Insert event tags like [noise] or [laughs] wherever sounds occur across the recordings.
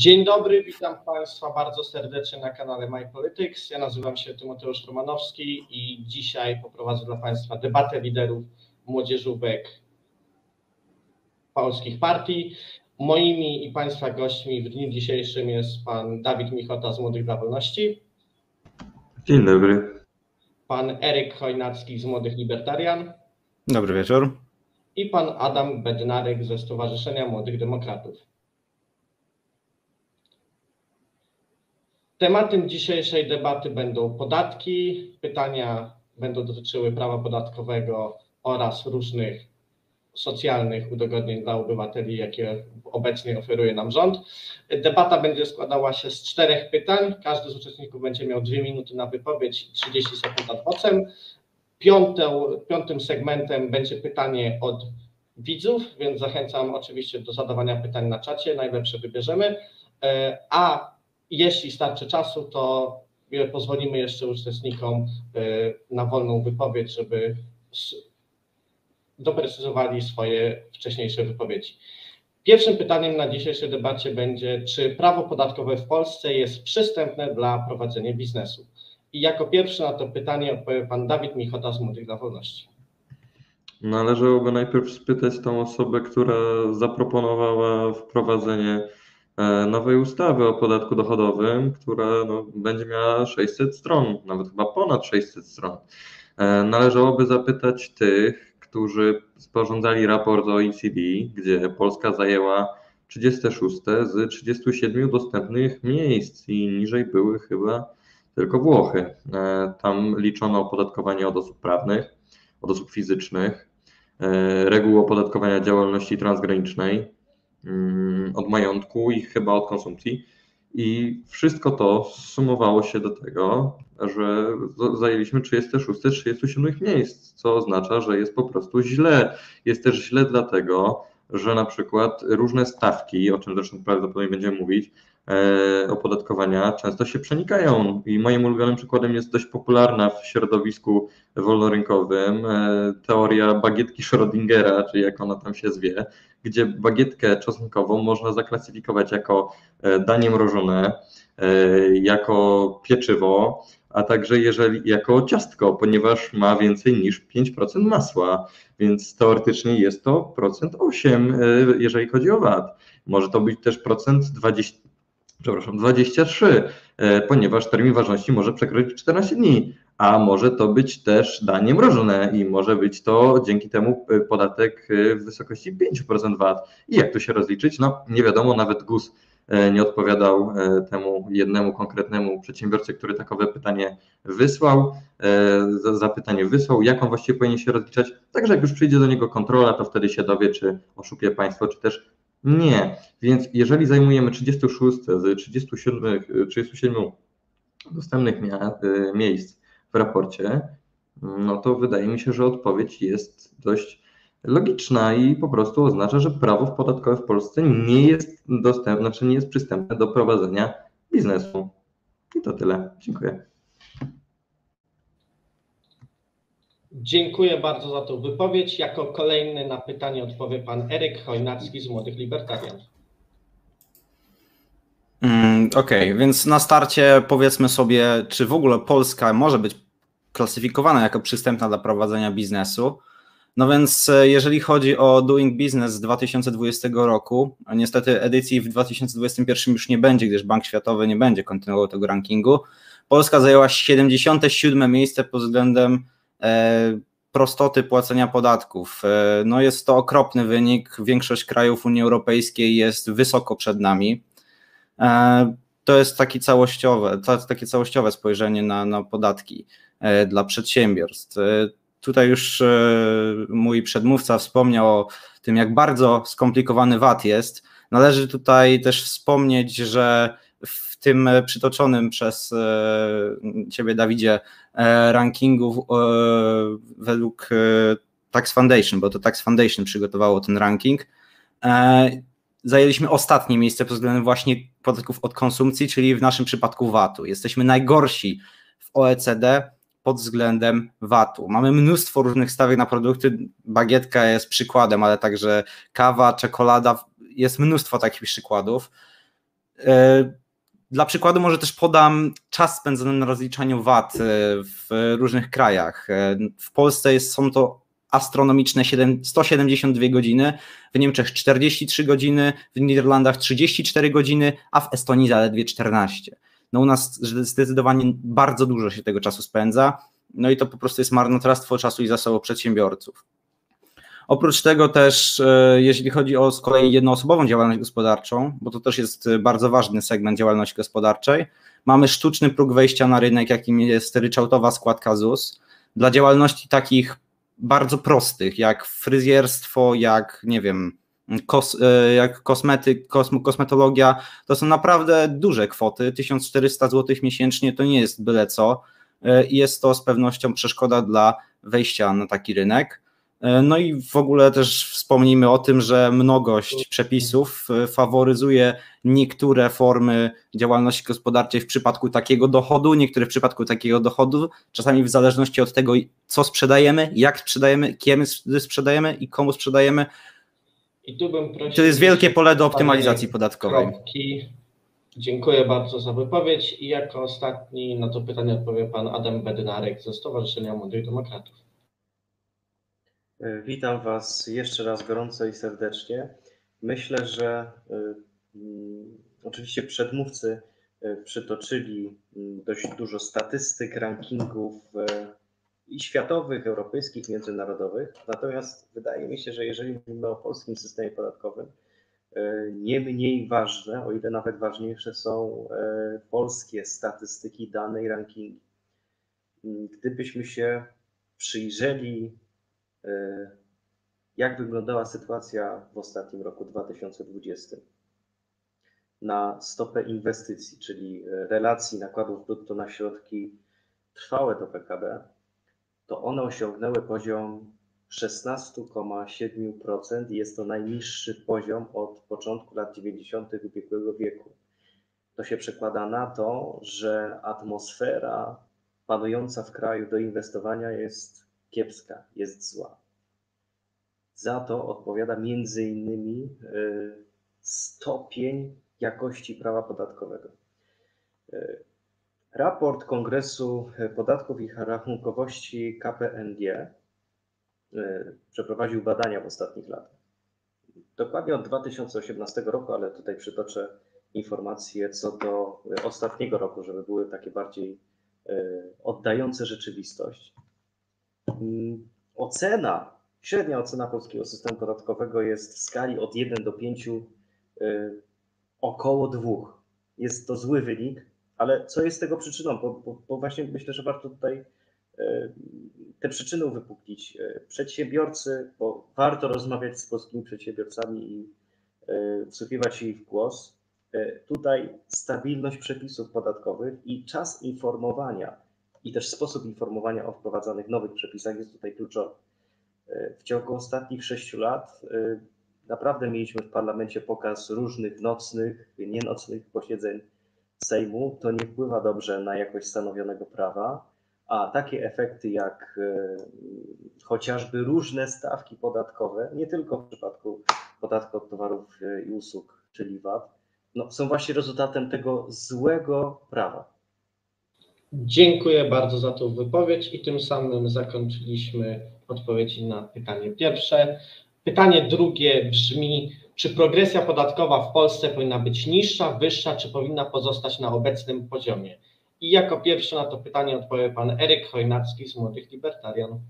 Dzień dobry, witam Państwa bardzo serdecznie na kanale MyPolitics. Ja nazywam się Tymoteusz Romanowski i dzisiaj poprowadzę dla Państwa debatę liderów młodzieżówek polskich partii. Moimi i Państwa gośćmi w dniu dzisiejszym jest Pan Dawid Michota z Młodych dla Wolności. Dzień dobry. Pan Eryk Chojnacki z Młodych Libertarian. Dobry wieczór. I Pan Adam Bednarek ze Stowarzyszenia Młodych Demokratów. Tematem dzisiejszej debaty będą podatki. Pytania będą dotyczyły prawa podatkowego oraz różnych socjalnych udogodnień dla obywateli, jakie obecnie oferuje nam rząd. Debata będzie składała się z czterech pytań. Każdy z uczestników będzie miał dwie minuty na wypowiedź i 30 sekund ad vocem. Piątym segmentem będzie pytanie od widzów, więc zachęcam oczywiście do zadawania pytań na czacie. Najlepsze wybierzemy. A jeśli starczy czasu, to pozwolimy jeszcze uczestnikom na wolną wypowiedź, żeby doprecyzowali swoje wcześniejsze wypowiedzi. Pierwszym pytaniem na dzisiejszej debacie będzie, czy prawo podatkowe w Polsce jest przystępne dla prowadzenia biznesu? I jako pierwszy na to pytanie odpowie pan Dawid Michota z Młodych dla Wolności. Należałoby najpierw spytać tą osobę, która zaproponowała wprowadzenie nowej ustawy o podatku dochodowym, która no, będzie miała 600 stron, nawet chyba ponad 600 stron. Należałoby zapytać tych, którzy sporządzali raport OECD, gdzie Polska zajęła 36 z 37 dostępnych miejsc i niżej były chyba tylko Włochy. Tam liczono opodatkowanie od osób prawnych, od osób fizycznych, reguły opodatkowania działalności transgranicznej, od majątku i chyba od konsumpcji. I wszystko to sumowało się do tego, że zajęliśmy 36 z 37 miejsc, co oznacza, że jest po prostu źle. Jest też źle dlatego, że na przykład różne stawki, o czym zresztą prawdopodobnie będziemy mówić, opodatkowania często się przenikają. I moim ulubionym przykładem jest dość popularna w środowisku wolnorynkowym teoria bagietki Schrödingera, czy jak ona tam się zwie, gdzie bagietkę czosnkową można zaklasyfikować jako danie mrożone, jako pieczywo, a także jeżeli, jako ciastko, ponieważ ma więcej niż 5% masła, więc teoretycznie jest to procent 8, jeżeli chodzi o VAT. Może to być też procent 20, przepraszam, 23, ponieważ termin ważności może przekroczyć 14 dni, a może to być też danie mrożone i może być to dzięki temu podatek w wysokości 5% VAT. I jak to się rozliczyć? No nie wiadomo, nawet GUS nie odpowiadał temu jednemu konkretnemu przedsiębiorcy, który takowe pytanie wysłał, zapytanie wysłał, jak on właściwie powinien się rozliczać. Także jak już przyjdzie do niego kontrola, to wtedy się dowie, czy oszukuje państwo, czy też nie. Więc jeżeli zajmujemy 36 z 37, 37 dostępnych miejsc w raporcie, no to wydaje mi się, że odpowiedź jest dość logiczna i po prostu oznacza, że prawo podatkowe w Polsce nie jest dostępne, znaczy nie jest przystępne do prowadzenia biznesu. I to tyle. Dziękuję. Dziękuję bardzo za tą wypowiedź. Jako kolejny na pytanie odpowie pan Eryk Chojnacki z Młodych Libertarian. Mm, Okej, okay, więc na starcie powiedzmy sobie, czy w ogóle Polska może być klasyfikowana jako przystępna dla prowadzenia biznesu. No więc jeżeli chodzi o Doing Business z 2020 roku, niestety edycji w 2021 już nie będzie, gdyż Bank Światowy nie będzie kontynuował tego rankingu. Polska zajęła 77 miejsce pod względem prostoty płacenia podatków. No jest to okropny wynik. Większość krajów Unii Europejskiej jest wysoko przed nami. To jest taki całościowe, takie całościowe spojrzenie na, na podatki dla przedsiębiorstw. Tutaj już mój przedmówca wspomniał o tym, jak bardzo skomplikowany VAT jest. Należy tutaj też wspomnieć, że w tym przytoczonym przez Ciebie, Dawidzie, rankingu według Tax Foundation, bo to Tax Foundation przygotowało ten ranking, zajęliśmy ostatnie miejsce pod względem właśnie podatków od konsumpcji, czyli w naszym przypadku VAT-u. Jesteśmy najgorsi w OECD pod względem VAT-u. Mamy mnóstwo różnych stawek na produkty, bagietka jest przykładem, ale także kawa, czekolada, jest mnóstwo takich przykładów. Dla przykładu może też podam czas spędzony na rozliczaniu VAT w różnych krajach. W Polsce są to astronomiczne 7, 172 godziny, w Niemczech 43 godziny, w Niderlandach 34 godziny, a w Estonii zaledwie 14. No u nas zdecydowanie bardzo dużo się tego czasu spędza, no i to po prostu jest marnotrawstwo czasu i zasobu przedsiębiorców. Oprócz tego też, e, jeśli chodzi o z kolei jednoosobową działalność gospodarczą, bo to też jest bardzo ważny segment działalności gospodarczej, mamy sztuczny próg wejścia na rynek, jakim jest ryczałtowa składka ZUS. Dla działalności takich bardzo prostych, jak fryzjerstwo, jak nie wiem, kos, e, jak kosmetyk, kosm, kosmetologia, to są naprawdę duże kwoty. 1400 zł miesięcznie to nie jest byle co e, i jest to z pewnością przeszkoda dla wejścia na taki rynek. E, no i w ogóle też wspomnijmy o tym, że mnogość przepisów e, faworyzuje niektóre formy działalności gospodarczej w przypadku takiego dochodu, niektóre w przypadku takiego dochodu, czasami w zależności od tego, co sprzedajemy, jak sprzedajemy, kiem sprzedajemy i komu sprzedajemy. I tu bym prosił. To jest wielkie pole do optymalizacji podatkowej. Kropki. Dziękuję bardzo za wypowiedź i jako ostatni na to pytanie odpowie pan Adam Bednarek ze Stowarzyszenia Młodych Demokratów. E, witam Was jeszcze raz gorąco i serdecznie. Myślę, że e, mm, oczywiście przedmówcy e, przytoczyli mm, dość dużo statystyk, rankingów i światowych, europejskich, międzynarodowych. Natomiast wydaje mi się, że jeżeli mówimy o polskim systemie podatkowym, nie mniej ważne, o ile nawet ważniejsze są polskie statystyki, dane i rankingi. Mm, gdybyśmy się przyjrzeli jak wyglądała sytuacja w ostatnim roku 2020 na stopę inwestycji, czyli relacji nakładów brutto na środki trwałe do PKB, to one osiągnęły poziom 16,7% i jest to najniższy poziom od początku lat 90. ubiegłego wieku. To się przekłada na to, że atmosfera panująca w kraju do inwestowania jest kiepska, jest zła. Za to odpowiada między innymi y, stopień jakości prawa podatkowego. Y, raport Kongresu Podatków i Rachunkowości KPMG y, przeprowadził badania w ostatnich latach. Dokładnie od 2018 roku, ale tutaj przytoczę informacje co do ostatniego roku, żeby były takie bardziej oddające rzeczywistość. Mm, ocena, średnia ocena polskiego systemu podatkowego jest w skali od 1 do 5 y, około 2. Jest to zły wynik, ale co jest tego przyczyną? Bo, bo, bo właśnie myślę, że warto tutaj y, te przyczyny uwypuklić. Y, przedsiębiorcy, bo warto rozmawiać z polskimi przedsiębiorcami i wsłuchiwać ich w głos. Tutaj stabilność przepisów podatkowych i czas informowania i też sposób informowania o wprowadzanych nowych przepisach jest tutaj kluczowy. E, w ciągu ostatnich sześciu lat e, naprawdę mieliśmy w parlamencie pokaz różnych nocnych, nienocnych posiedzeń Sejmu. To nie wpływa dobrze na jakość stanowionego prawa, a takie efekty jak e, chociażby różne stawki podatkowe, nie tylko w przypadku podatku od towarów i usług, czyli VAT, no, są właśnie rezultatem tego złego prawa. Dziękuję bardzo za tą wypowiedź i tym samym zakończyliśmy odpowiedzi na pytanie pierwsze. Pytanie drugie brzmi, czy progresja podatkowa w Polsce powinna być niższa, wyższa, czy powinna pozostać na obecnym poziomie? I jako pierwszy na to pytanie odpowie pan Eryk Chojnacki z Młodych Libertarian.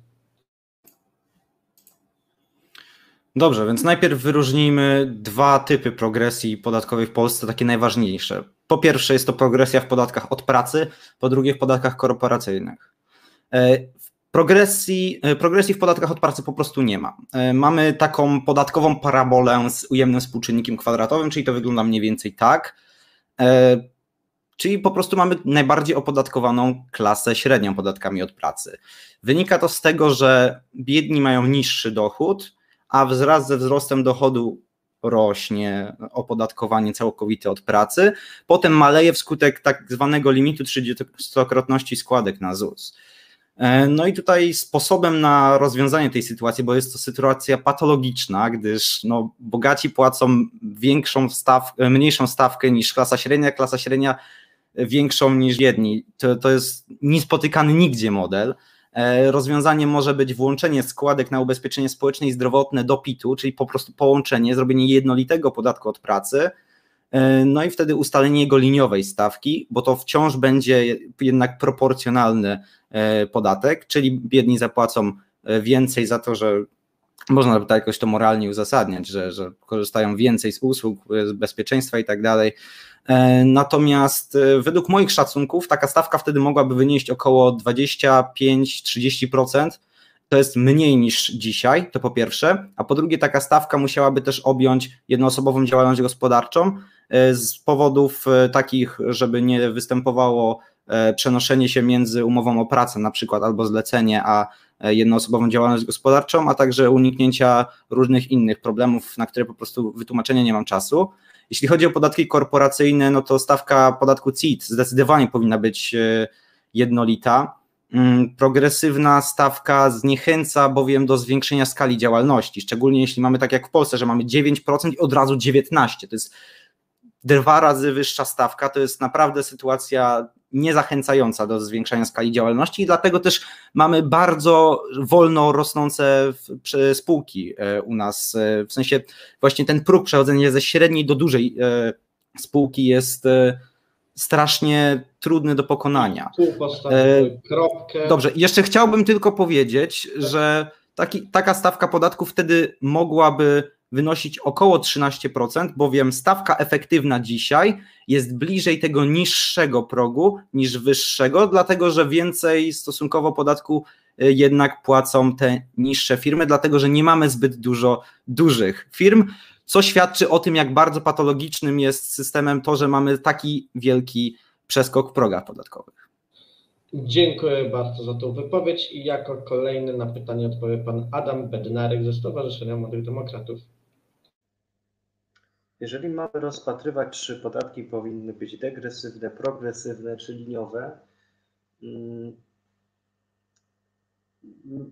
Dobrze, więc najpierw wyróżnijmy dwa typy progresji podatkowej w Polsce, takie najważniejsze. Po pierwsze jest to progresja w podatkach od pracy, po drugie w podatkach korporacyjnych. E, progresji, e, progresji w podatkach od pracy po prostu nie ma. E, mamy taką podatkową parabolę z ujemnym współczynnikiem kwadratowym, czyli to wygląda mniej więcej tak. Czyli po prostu mamy najbardziej opodatkowaną klasę średnią podatkami od pracy. Wynika to z tego, że biedni mają niższy dochód, a wraz ze wzrostem dochodu rośnie opodatkowanie całkowite od pracy, potem maleje wskutek tak zwanego limitu 30-krotności składek na ZUS. E, no i tutaj sposobem na rozwiązanie tej sytuacji, bo jest to sytuacja patologiczna, gdyż no, bogaci płacą większą stawkę, mniejszą stawkę niż klasa średnia, klasa średnia większą niż biedni. To, to jest niespotykany nigdzie model. E, rozwiązaniem może być włączenie składek na ubezpieczenie społeczne i zdrowotne do PIT-u, czyli po prostu połączenie, zrobienie jednolitego podatku od pracy, e, no i wtedy ustalenie jego liniowej stawki, bo to wciąż będzie jednak proporcjonalny e, podatek, czyli biedni zapłacą więcej za to, że można by tak jakoś to moralnie uzasadniać, że, że korzystają więcej z usług, z bezpieczeństwa i tak dalej. Natomiast według moich szacunków taka stawka wtedy mogłaby wynieść około 25-30%. To jest mniej niż dzisiaj, to po pierwsze, a po drugie taka stawka musiałaby też objąć jednoosobową działalność gospodarczą z powodów takich, żeby nie występowało przenoszenie się między umową o pracę na przykład albo zlecenie, a jednoosobową działalność gospodarczą, a także uniknięcia różnych innych problemów, na które po prostu wytłumaczenia nie mam czasu. Jeśli chodzi o podatki korporacyjne, no to stawka podatku CIT zdecydowanie powinna być e, jednolita. Mm, progresywna stawka zniechęca bowiem do zwiększenia skali działalności, szczególnie jeśli mamy tak jak w Polsce, że mamy 9% i od razu 19%. To jest dwa razy wyższa stawka, to jest naprawdę sytuacja niezachęcająca do zwiększania skali działalności i dlatego też mamy bardzo wolno rosnące spółki e, u nas. E, w sensie właśnie ten próg przechodzenia ze średniej do dużej e, spółki jest strasznie trudny do pokonania. Tu kropkę. Dobrze, jeszcze chciałbym tylko powiedzieć, że taki, taka stawka podatku wtedy mogłaby wynosić około 13%, bowiem stawka efektywna dzisiaj jest bliżej tego niższego progu niż wyższego, dlatego że więcej stosunkowo podatku y, jednak płacą te niższe firmy, dlatego że nie mamy zbyt dużo dużych firm, co świadczy o tym, jak bardzo patologicznym jest systemem to, że mamy taki wielki przeskok w progach podatkowych. Dziękuję bardzo za tą wypowiedź i jako kolejny na pytanie odpowie pan Adam Bednarek ze Stowarzyszenia Młodych Demokratów. Jeżeli mamy rozpatrywać, czy podatki powinny być degresywne, progresywne czy liniowe, mm,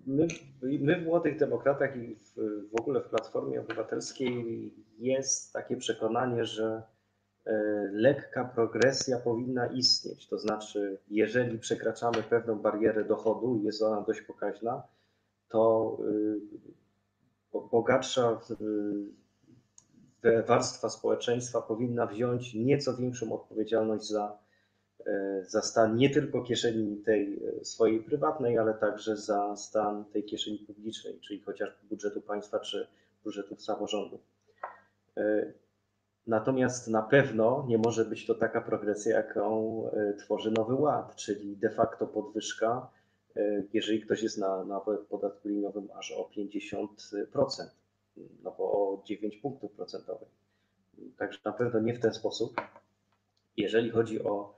my, my w Młodych Demokratach i w, w ogóle w Platformie Obywatelskiej jest takie przekonanie, że e, lekka progresja powinna istnieć. To znaczy, jeżeli przekraczamy pewną barierę dochodu i jest ona dość pokaźna, to y, bogatsza warstwa społeczeństwa powinna wziąć nieco większą odpowiedzialność za, e, za stan nie tylko kieszeni tej e, swojej prywatnej, ale także za stan tej kieszeni publicznej, czyli chociażby budżetu państwa czy budżetów samorządu. E, natomiast na pewno nie może być to taka progresja, jaką tworzy Nowy Ład, czyli de facto podwyżka, jeżeli ktoś jest na, na podatku liniowym aż o 50% no bo o 9 punktów procentowych. Także na pewno nie w ten sposób. Jeżeli chodzi o,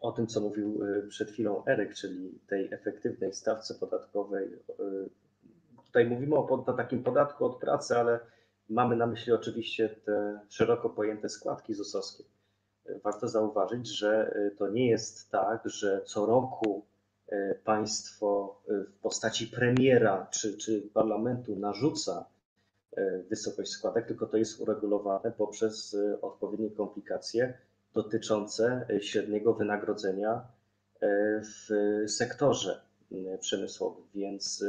o tym, co mówił przed chwilą Eryk, czyli tej efektywnej stawce podatkowej, tutaj mówimy o takim podatku od pracy, ale mamy na myśli oczywiście te szeroko pojęte składki ZUS-owskie. Warto zauważyć, że to nie jest tak, że co roku E, państwo e, w postaci premiera czy, czy parlamentu narzuca e, wysokość składek, tylko to jest uregulowane poprzez odpowiednie komplikacje dotyczące średniego wynagrodzenia w sektorze przemysłowym. Więc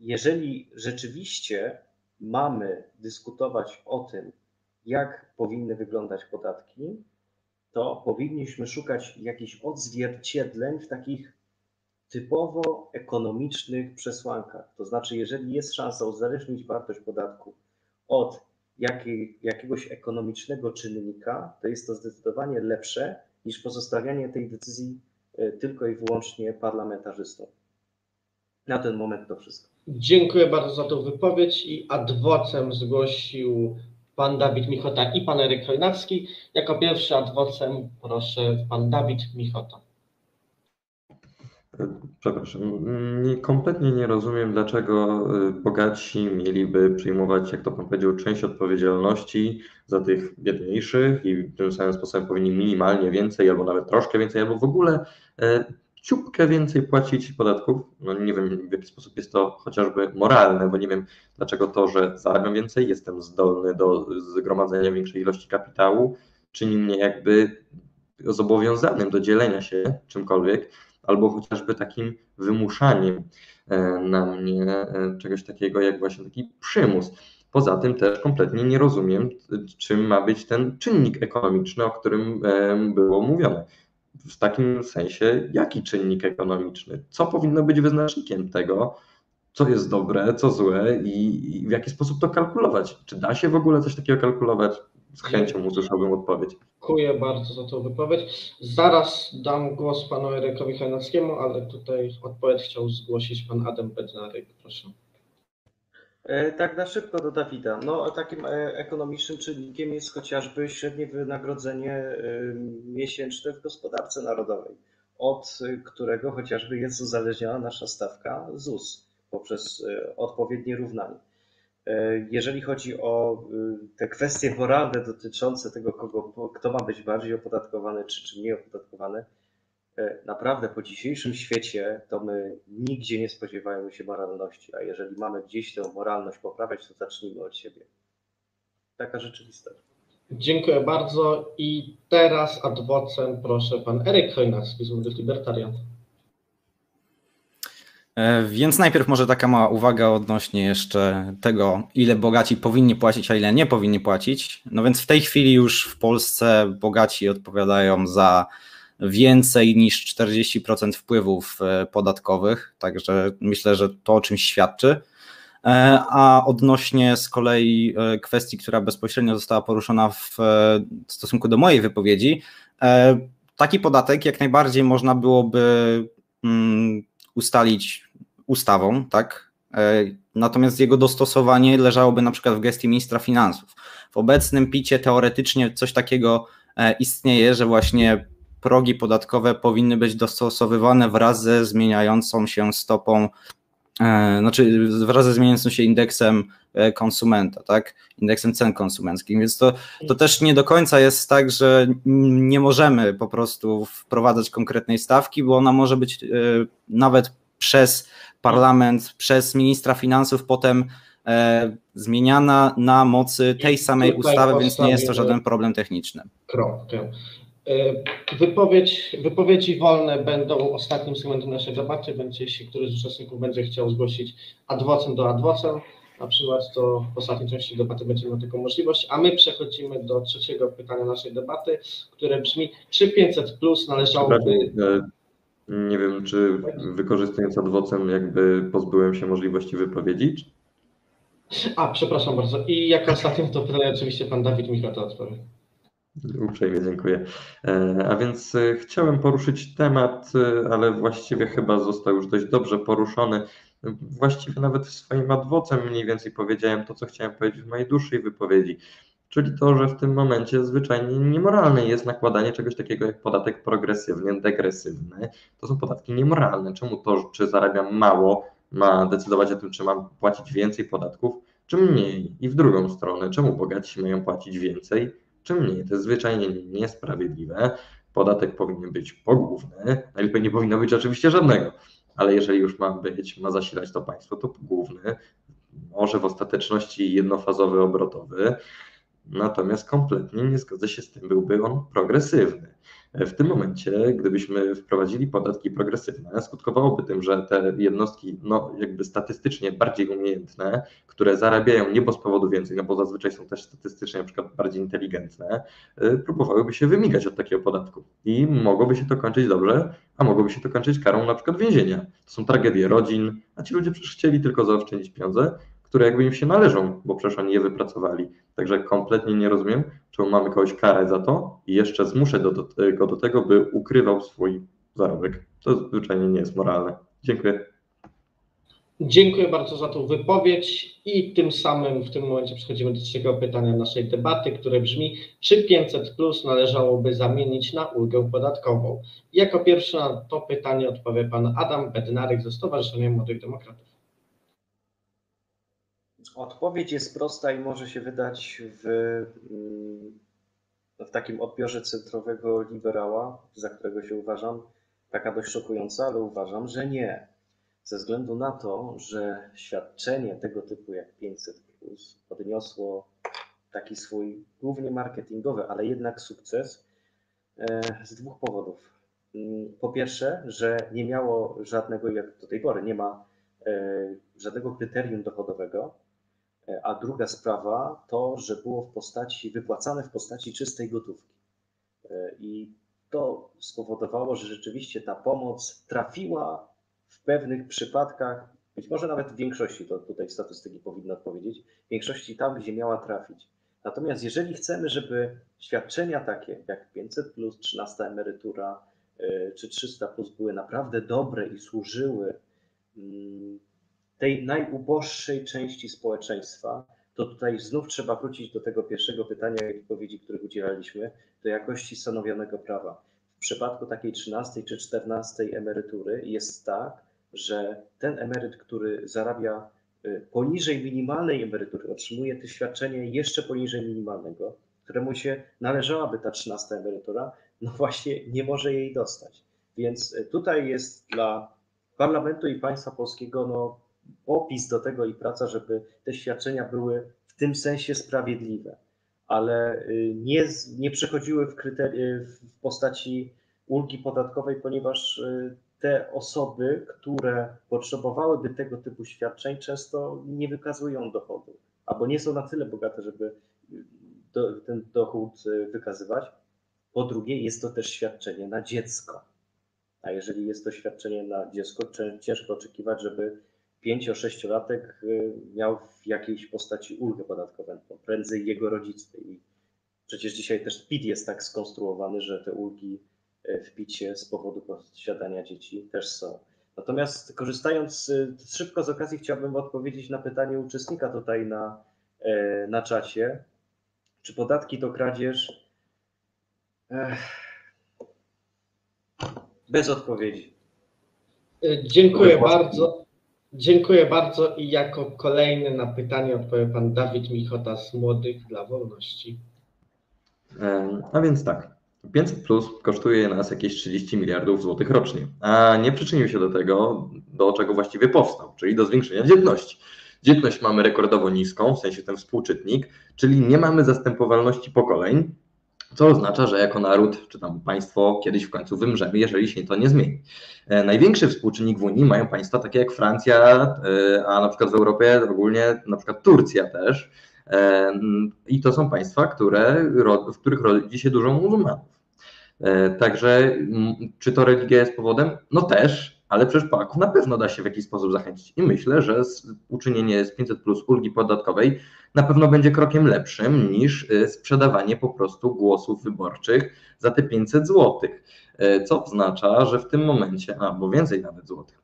jeżeli rzeczywiście mamy dyskutować o tym, jak powinny wyglądać podatki, to powinniśmy szukać jakichś odzwierciedleń w takich typowo ekonomicznych przesłankach. To znaczy, jeżeli jest szansa uzależnić wartość podatku od jakiej, jakiegoś ekonomicznego czynnika, to jest to zdecydowanie lepsze niż pozostawianie tej decyzji e, tylko i wyłącznie parlamentarzystom. Na ten moment to wszystko. Dziękuję bardzo za tą wypowiedź i adwocem zgłosił pan Dawid Michota i pan Eryk Chojnacki. Jako pierwszy adwocem proszę pan Dawid Michota. Przepraszam, nie, kompletnie nie rozumiem, dlaczego y, bogaci mieliby przyjmować, jak to pan powiedział, część odpowiedzialności za tych biedniejszych i tym samym sposobem powinni minimalnie więcej, albo nawet troszkę więcej, albo w ogóle y, ciupkę więcej płacić podatków. No nie wiem w jaki sposób jest to chociażby moralne, bo nie wiem dlaczego to, że zarabiam więcej, jestem zdolny do zgromadzenia większej ilości kapitału, czyni mnie jakby zobowiązanym do dzielenia się czymkolwiek, albo chociażby takim wymuszaniem e, na mnie e, czegoś takiego jak właśnie taki przymus. Poza tym też kompletnie nie rozumiem, czym ma być ten czynnik ekonomiczny, o którym e, było mówione. W takim sensie, jaki czynnik ekonomiczny? Co powinno być wyznacznikiem tego, co jest dobre, co złe i, i w jaki sposób to kalkulować? Czy da się w ogóle coś takiego kalkulować? Z chęcią usłyszałbym odpowiedź. Dziękuję bardzo za tą wypowiedź. Zaraz dam głos panu Erykowi Hajnackiemu, ale tutaj odpowiedź chciał zgłosić pan Adam Bednarek. Proszę. E, Tak na szybko do Dawida. No, takim e, ekonomicznym czynnikiem jest chociażby średnie wynagrodzenie e, miesięczne w gospodarce narodowej, od którego chociażby jest uzależniona nasza stawka ZUS poprzez odpowiednie równanie. E, Jeżeli chodzi o e, te kwestie moralne dotyczące tego, kogo, kto ma być bardziej opodatkowany czy, czy mniej opodatkowany, e, naprawdę po dzisiejszym świecie to my nigdzie nie spodziewajmy się moralności, a jeżeli mamy gdzieś tę moralność poprawiać, to zacznijmy od siebie. Taka rzeczywistość. Dziękuję bardzo i teraz ad vocem proszę pan Eryk Hojnacki z Młodych Libertarian. E, Więc najpierw może taka mała uwaga odnośnie jeszcze tego, ile bogaci powinni płacić, a ile nie powinni płacić. No więc w tej chwili już w Polsce bogaci odpowiadają za więcej niż 40% wpływów e, podatkowych, także myślę, że to o czymś świadczy. E, A odnośnie z kolei kwestii, która bezpośrednio została poruszona w stosunku do mojej wypowiedzi, taki podatek jak najbardziej można byłoby mm, ustalić ustawą, tak? E, Natomiast jego dostosowanie leżałoby na przykład w gestii ministra finansów. W obecnym picie teoretycznie coś takiego e, istnieje, że właśnie progi podatkowe powinny być dostosowywane wraz ze zmieniającą się stopą, e, znaczy wraz ze zmieniającym się indeksem konsumenta, tak? Indeksem cen konsumenckich. Więc to, to też nie do końca jest tak, że nie możemy po prostu wprowadzać konkretnej stawki, bo ona może być nawet przez parlament, przez ministra finansów potem e, zmieniana na mocy tej I samej ustawy, więc nie jest to żaden problem techniczny. Kropkę. E, Wypowiedź, wypowiedzi wolne będą ostatnim segmentem naszej debaty, więc jeśli któryś z uczestników będzie chciał zgłosić adwocem do adwocem, na przykład, to w ostatniej części debaty będzie miał taką możliwość, a my przechodzimy do trzeciego pytania naszej debaty, które brzmi, czy 500 plus należałoby... Nie wiem, czy wykorzystując adwocem jakby pozbyłem się możliwości wypowiedzi. czy- A, przepraszam bardzo. I jako ostatnie to pytanie oczywiście pan Dawid Michał odpowie. Uprzejmie dziękuję. E, A więc e, chciałem poruszyć temat, e, ale właściwie chyba został już dość dobrze poruszony. Właściwie nawet w swoim adwocem mniej więcej powiedziałem to, co chciałem powiedzieć w mojej dłuższej wypowiedzi. Czyli to, że w tym momencie zwyczajnie niemoralne jest nakładanie czegoś takiego jak podatek progresywny, degresywny. To są podatki niemoralne. Czemu to, czy zarabiam mało, ma decydować o tym, czy mam płacić więcej podatków, czy mniej? I w drugą stronę, czemu bogaci mają płacić więcej, czy mniej? To jest zwyczajnie niesprawiedliwe. Podatek powinien być pogłówny, najlepiej nie powinno być oczywiście żadnego, ale jeżeli już ma być, ma zasilać to państwo, to pogłówny, może w ostateczności jednofazowy, obrotowy, natomiast kompletnie nie zgodzę się z tym, byłby on progresywny. W tym momencie, gdybyśmy wprowadzili podatki progresywne, skutkowałoby tym, że te jednostki, no jakby statystycznie bardziej umiejętne, które zarabiają nie bo z powodu więcej, no bo zazwyczaj są też statystycznie na przykład bardziej inteligentne, y, próbowałyby się wymigać od takiego podatku. I mogłoby się to kończyć dobrze, a mogłoby się to kończyć karą na przykład więzienia. To są tragedie rodzin, a ci ludzie przecież chcieli tylko zaoszczędzić pieniądze, które jakby im się należą, bo przecież oni je wypracowali. Także kompletnie nie rozumiem, czemu mamy kogoś karać za to i jeszcze zmuszę do, do, go do tego, by ukrywał swój zarobek. To zwyczajnie nie jest moralne. Dziękuję. Dziękuję bardzo za tą wypowiedź i tym samym w tym momencie przechodzimy do trzeciego pytania naszej debaty, które brzmi, czy 500 plus należałoby zamienić na ulgę podatkową? Jako pierwszy na to pytanie odpowie pan Adam Bednarek ze Stowarzyszenia Młodych Demokratów. Odpowiedź jest prosta i może się wydać w, mm, w takim odbiorze centrowego liberała, za którego się uważam, taka dość szokująca, ale uważam, że nie. Ze względu na to, że świadczenie tego typu jak 500 plus odniosło taki swój głównie marketingowy, ale jednak sukces e, z dwóch powodów. Mm, Po pierwsze, że nie miało żadnego, jak do tej pory, nie ma e, żadnego kryterium dochodowego, a druga sprawa to, że było w postaci, wypłacane w postaci czystej gotówki. E, I to spowodowało, że rzeczywiście ta pomoc trafiła w pewnych przypadkach, być może nawet w większości, to tutaj statystyki powinny odpowiedzieć, w większości tam, gdzie miała trafić. Natomiast jeżeli chcemy, żeby świadczenia takie jak 500, 13 emerytura y, czy 300 plus były naprawdę dobre i służyły mm, tej najuboższej części społeczeństwa, to tutaj znów trzeba wrócić do tego pierwszego pytania i odpowiedzi, których udzielaliśmy, do jakości stanowionego prawa. W przypadku takiej 13 czy 14 emerytury jest tak, że ten emeryt, który zarabia y, poniżej minimalnej emerytury, otrzymuje to świadczenie jeszcze poniżej minimalnego, któremu się należałaby ta 13 emerytura, no właśnie nie może jej dostać. Więc y, tutaj jest dla parlamentu i państwa polskiego no, opis do tego i praca, żeby te świadczenia były w tym sensie sprawiedliwe, ale y, nie, nie przechodziły w, kryteri- w postaci ulgi podatkowej, ponieważ y, te osoby, które potrzebowałyby tego typu świadczeń, często nie wykazują dochodu, albo nie są na tyle bogate, żeby y, do, ten dochód y, wykazywać. Po drugie, jest to też świadczenie na dziecko. A jeżeli jest to świadczenie na dziecko, ciężko oczekiwać, żeby 5-6-latek y, miał w jakiejś postaci ulgę podatkową, prędzej jego rodzice. I przecież dzisiaj też PIT jest tak skonstruowany, że te ulgi y, w PIT-ie z powodu posiadania dzieci też są. Natomiast korzystając y, szybko z okazji, chciałbym odpowiedzieć na pytanie uczestnika tutaj na, na czacie. Czy podatki to kradzież? Ech. Bez odpowiedzi. Dziękuję bardzo. Dziękuję bardzo i jako kolejny na pytanie odpowie pan Dawid Michota z Młodych dla Wolności. A więc tak, 500 plus kosztuje nas jakieś 30 miliardów złotych rocznie, a nie przyczynił się do tego, do czego właściwie powstał, czyli do zwiększenia dzietności. Dzietność mamy rekordowo niską, w sensie ten współczytnik, czyli nie mamy zastępowalności pokoleń, co oznacza, że jako naród czy tam państwo kiedyś w końcu wymrzemy, jeżeli się to nie zmieni. E, Największy współczynnik w Unii mają państwa takie jak Francja, e, a na przykład w Europie ogólnie na przykład Turcja też. E, I to są państwa, które, w których rodzi się dużo muzułmanów. Także czy to religia jest powodem? No też, ale przecież Polaków na pewno da się w jakiś sposób zachęcić. I myślę, że uczynienie z 500 plus ulgi podatkowej na pewno będzie krokiem lepszym niż e, sprzedawanie po prostu głosów wyborczych za te 500 złotych. E, Co oznacza, że w tym momencie, albo więcej nawet złotych,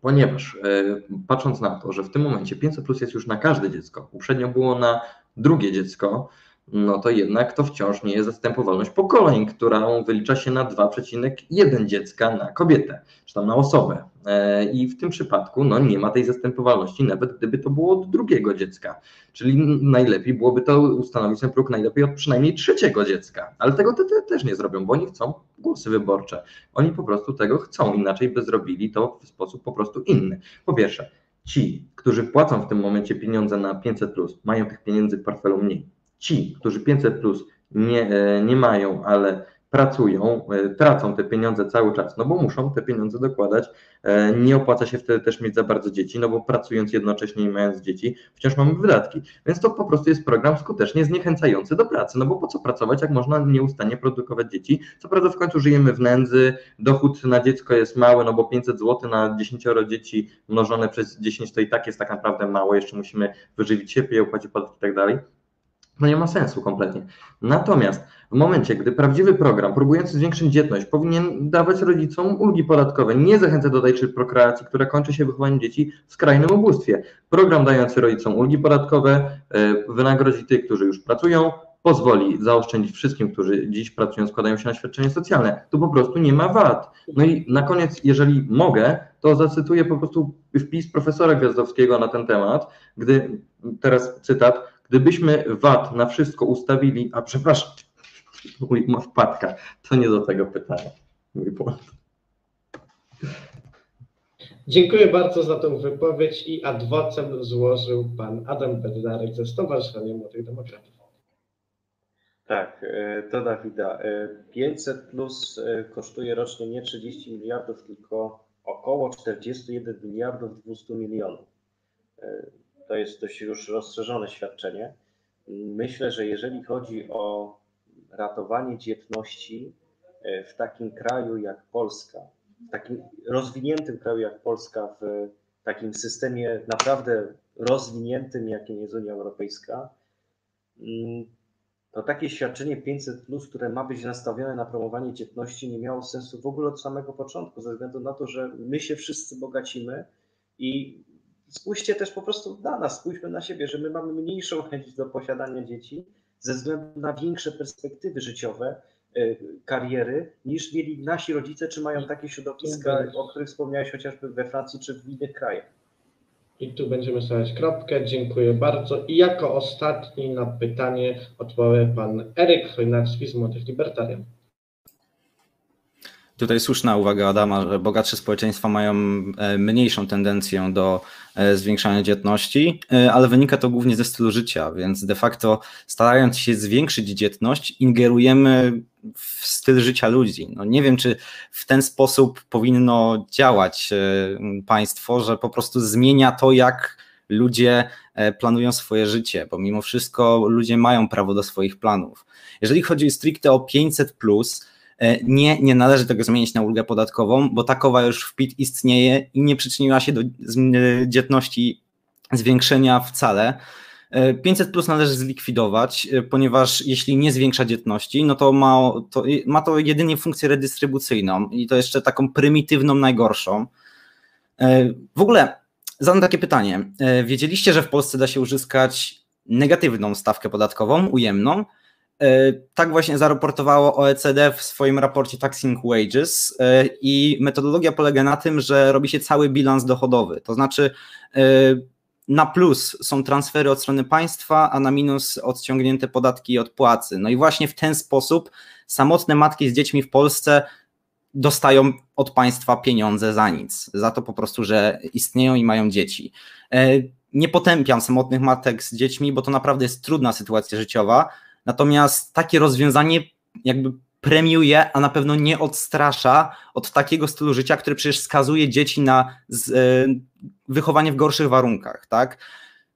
ponieważ e, patrząc na to, że w tym momencie 500 plus jest już na każde dziecko, uprzednio było na drugie dziecko, no to jednak to wciąż nie jest zastępowalność pokoleń, którą wylicza się na 2,1 dziecka na kobietę, czy tam na osobę. E, I w tym przypadku no, nie ma tej zastępowalności, nawet gdyby to było od drugiego dziecka. Czyli najlepiej byłoby to ustanowić ten próg najlepiej od przynajmniej trzeciego dziecka. Ale tego te, te też nie zrobią, bo oni chcą głosy wyborcze. Oni po prostu tego chcą, inaczej by zrobili to w sposób po prostu inny. Po pierwsze, ci, którzy płacą w tym momencie pieniądze na 500, mają tych pieniędzy w portfelu mniej. Ci, którzy 500 nie, e, nie mają, ale pracują, e, tracą te pieniądze cały czas, no bo muszą te pieniądze dokładać. E, Nie opłaca się wtedy też mieć za bardzo dzieci, no bo pracując jednocześnie i mając dzieci, wciąż mamy wydatki. Więc to po prostu jest program skutecznie zniechęcający do pracy. No bo po co pracować, jak można nieustannie produkować dzieci? Co prawda w końcu żyjemy w nędzy, dochód na dziecko jest mały, no bo 500 zł na 10 dzieci mnożone przez 10 to i tak jest tak naprawdę mało, jeszcze musimy wyżywić siebie, opłacić podatki i tak dalej. No nie ma sensu kompletnie. Natomiast w momencie, gdy prawdziwy program próbujący zwiększyć dzietność powinien dawać rodzicom ulgi podatkowe, nie zachęcać do tej czy prokreacji, która kończy się wychowaniem dzieci w skrajnym ubóstwie. Program dający rodzicom ulgi podatkowe e, wynagrodzi tych, którzy już pracują, pozwoli zaoszczędzić wszystkim, którzy dziś pracują, składają się na świadczenie socjalne. Tu po prostu nie ma wad. No i na koniec, jeżeli mogę, to zacytuję po prostu wpis profesora Gwiazdowskiego na ten temat, gdy, teraz cytat, gdybyśmy VAT na wszystko ustawili, a przepraszam, [laughs] mój ma wpadka, to nie do tego pytania, mój błąd. Dziękuję bardzo za tę wypowiedź i adwocem złożył pan Adam Bednarek ze Stowarzyszenia Młodych Demokratów. Tak, e, to Dawida. E, 500 plus e, kosztuje rocznie nie 30 miliardów, tylko około 41 miliardów 200 milionów. To jest dość już rozszerzone świadczenie. Myślę, że jeżeli chodzi o ratowanie dzietności e, w takim kraju jak Polska, w takim rozwiniętym kraju jak Polska, w takim systemie naprawdę rozwiniętym, jakim jest Unia Europejska, mm, to takie świadczenie 500, które ma być nastawione na promowanie dzietności, nie miało sensu w ogóle od samego początku, ze względu na to, że my się wszyscy bogacimy i spójrzcie też po prostu na nas, spójrzmy na siebie, że my mamy mniejszą chęć do posiadania dzieci ze względu na większe perspektywy życiowe, y, kariery, niż mieli nasi rodzice, czy mają takie środowiska, o których wspomniałeś chociażby we Francji czy w innych krajach. I tu będziemy stawiać kropkę. Dziękuję bardzo. I jako ostatni na pytanie odpowie pan Eryk Chojnacki z Młodych Libertarian. Tutaj słuszna uwaga Adama, że bogatsze społeczeństwa mają e, mniejszą tendencję do e, zwiększania dzietności, e, ale wynika to głównie ze stylu życia, więc de facto starając się zwiększyć dzietność, ingerujemy w styl życia ludzi. No nie wiem, czy w ten sposób powinno działać państwo, że po prostu zmienia to, jak ludzie planują swoje życie, bo mimo wszystko ludzie mają prawo do swoich planów. Jeżeli chodzi stricte o 500, plus, nie, nie należy tego zmienić na ulgę podatkową, bo takowa już w PIT istnieje i nie przyczyniła się do dzietności zwiększenia wcale. 500 plus należy zlikwidować, ponieważ jeśli nie zwiększa dzietności, no to ma to, ma to jedynie funkcję redystrybucyjną i to jeszcze taką prymitywną, najgorszą. W ogóle zadam takie pytanie. Wiedzieliście, że w Polsce da się uzyskać negatywną stawkę podatkową, ujemną, tak właśnie zaraportowało OECD w swoim raporcie Taxing Wages i metodologia polega na tym, że robi się cały bilans dochodowy, to znaczy na plus są transfery od strony państwa, a na minus odciągnięte podatki od płacy. No i właśnie w ten sposób samotne matki z dziećmi w Polsce dostają od państwa pieniądze za nic, za to po prostu, że istnieją i mają dzieci. Nie potępiam samotnych matek z dziećmi, bo to naprawdę jest trudna sytuacja życiowa, Natomiast takie rozwiązanie jakby premiuje, a na pewno nie odstrasza od takiego stylu życia, który przecież skazuje dzieci na z, e, wychowanie w gorszych warunkach, tak?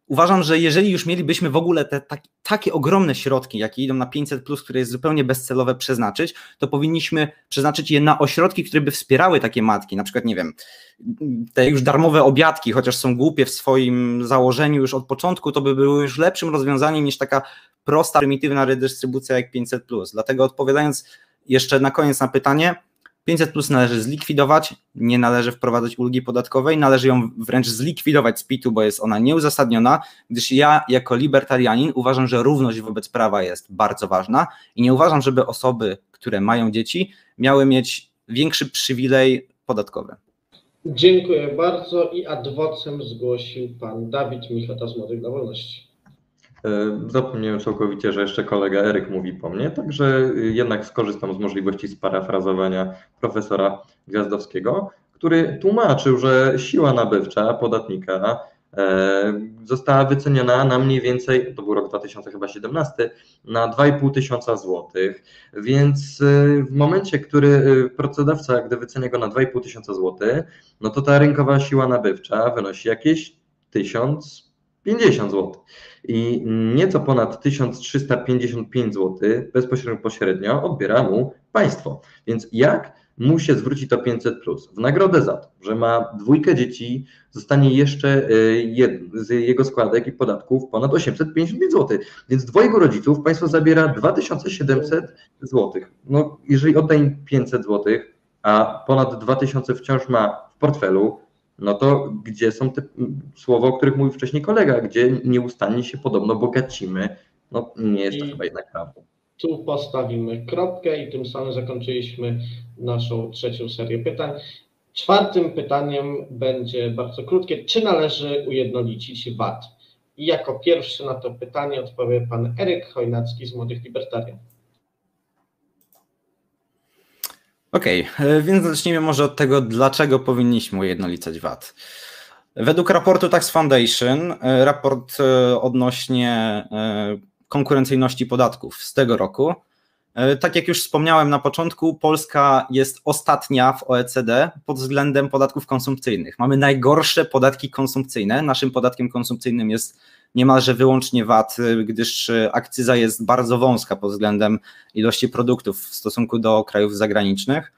Uważam, że jeżeli już mielibyśmy w ogóle te tak, takie ogromne środki, jakie idą na 500, które jest zupełnie bezcelowe przeznaczyć, to powinniśmy przeznaczyć je na ośrodki, które by wspierały takie matki. Na przykład, nie wiem, te już darmowe obiadki, chociaż są głupie w swoim założeniu już od początku, to by były już lepszym rozwiązaniem niż taka prosta, prymitywna redystrybucja jak 500. Dlatego odpowiadając jeszcze na koniec na pytanie, 500 plus należy zlikwidować, nie należy wprowadzać ulgi podatkowej, należy ją wręcz zlikwidować z PIT-u, bo jest ona nieuzasadniona, gdyż ja jako libertarianin uważam, że równość wobec prawa jest bardzo ważna i nie uważam, żeby osoby, które mają dzieci, miały mieć większy przywilej podatkowy. Dziękuję bardzo i adwocem zgłosił pan Dawid Michota z Młodych. E, zapomniałem całkowicie, że jeszcze kolega Eryk mówi po mnie, także jednak skorzystam z możliwości sparafrazowania profesora Gwiazdowskiego, który tłumaczył, że siła nabywcza podatnika e, została wyceniona na mniej więcej, to był rok 2017, na 2,5 tysiąca złotych, więc e, w momencie, który pracodawca, gdy wycenia go na 2,5 tysiąca złotych, no to ta rynkowa siła nabywcza wynosi jakieś 1050 zł i nieco ponad 1355 zł bezpośrednio pośrednio odbiera mu państwo. Więc jak mu się zwróci to 500 plus? W nagrodę za to, że ma dwójkę dzieci, zostanie jeszcze y, z jego składek i podatków ponad 855 zł. Więc dwojgu rodziców państwo zabiera 2700 zł. No, jeżeli odda im 500 zł, a ponad 2000 wciąż ma w portfelu, no to gdzie są te słowa, o których mówił wcześniej kolega, gdzie nieustannie się podobno bogacimy, no nie jest to I chyba jednak prawdą. Tu postawimy kropkę i tym samym zakończyliśmy naszą trzecią serię pytań. Czwartym pytaniem będzie bardzo krótkie. Czy należy ujednolicić VAT? I jako pierwszy na to pytanie odpowie pan Eryk Chojnacki z Młodych Libertarian. Okej, okay, więc zacznijmy może od tego, dlaczego powinniśmy ujednolicać VAT. Według raportu Tax Foundation, e, raport e, odnośnie e, konkurencyjności podatków z tego roku, tak jak już wspomniałem na początku, Polska jest ostatnia w OECD pod względem podatków konsumpcyjnych. Mamy najgorsze podatki konsumpcyjne. Naszym podatkiem konsumpcyjnym jest niemalże wyłącznie VAT, gdyż akcyza jest bardzo wąska pod względem ilości produktów w stosunku do krajów zagranicznych.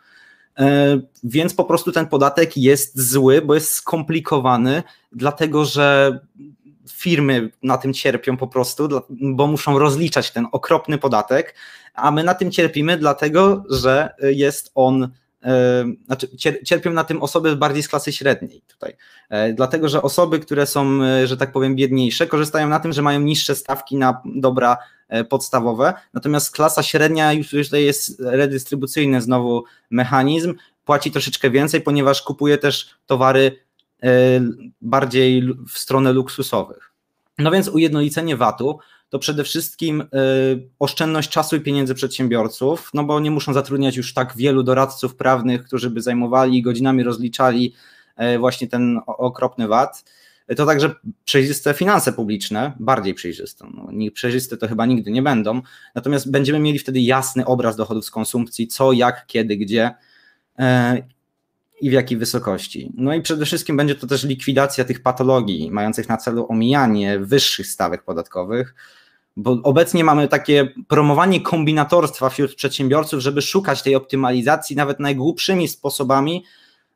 E, więc po prostu ten podatek jest zły, bo jest skomplikowany, dlatego że firmy na tym cierpią po prostu, bo muszą rozliczać ten okropny podatek, a my na tym cierpimy, dlatego że jest on e, znaczy cierpią na tym osoby bardziej z klasy średniej tutaj. E, dlatego, że osoby, które są, że tak powiem, biedniejsze, korzystają na tym, że mają niższe stawki na dobra E, podstawowe, natomiast klasa średnia już tutaj jest redystrybucyjny znowu mechanizm, płaci troszeczkę więcej, ponieważ kupuje też towary e, bardziej w stronę luksusowych. No więc ujednolicenie VAT-u to przede wszystkim e, oszczędność czasu i pieniędzy przedsiębiorców, no bo nie muszą zatrudniać już tak wielu doradców prawnych, którzy by zajmowali godzinami rozliczali właśnie ten okropny VAT to także przejrzyste finanse publiczne, bardziej przejrzyste. No, przejrzyste to chyba nigdy nie będą, natomiast będziemy mieli wtedy jasny obraz dochodów z konsumpcji, co, jak, kiedy, gdzie i w jakiej wysokości. No i przede wszystkim będzie to też likwidacja tych patologii mających na celu omijanie wyższych stawek podatkowych, bo obecnie mamy takie promowanie kombinatorstwa wśród przedsiębiorców, żeby szukać tej optymalizacji nawet najgłupszymi sposobami,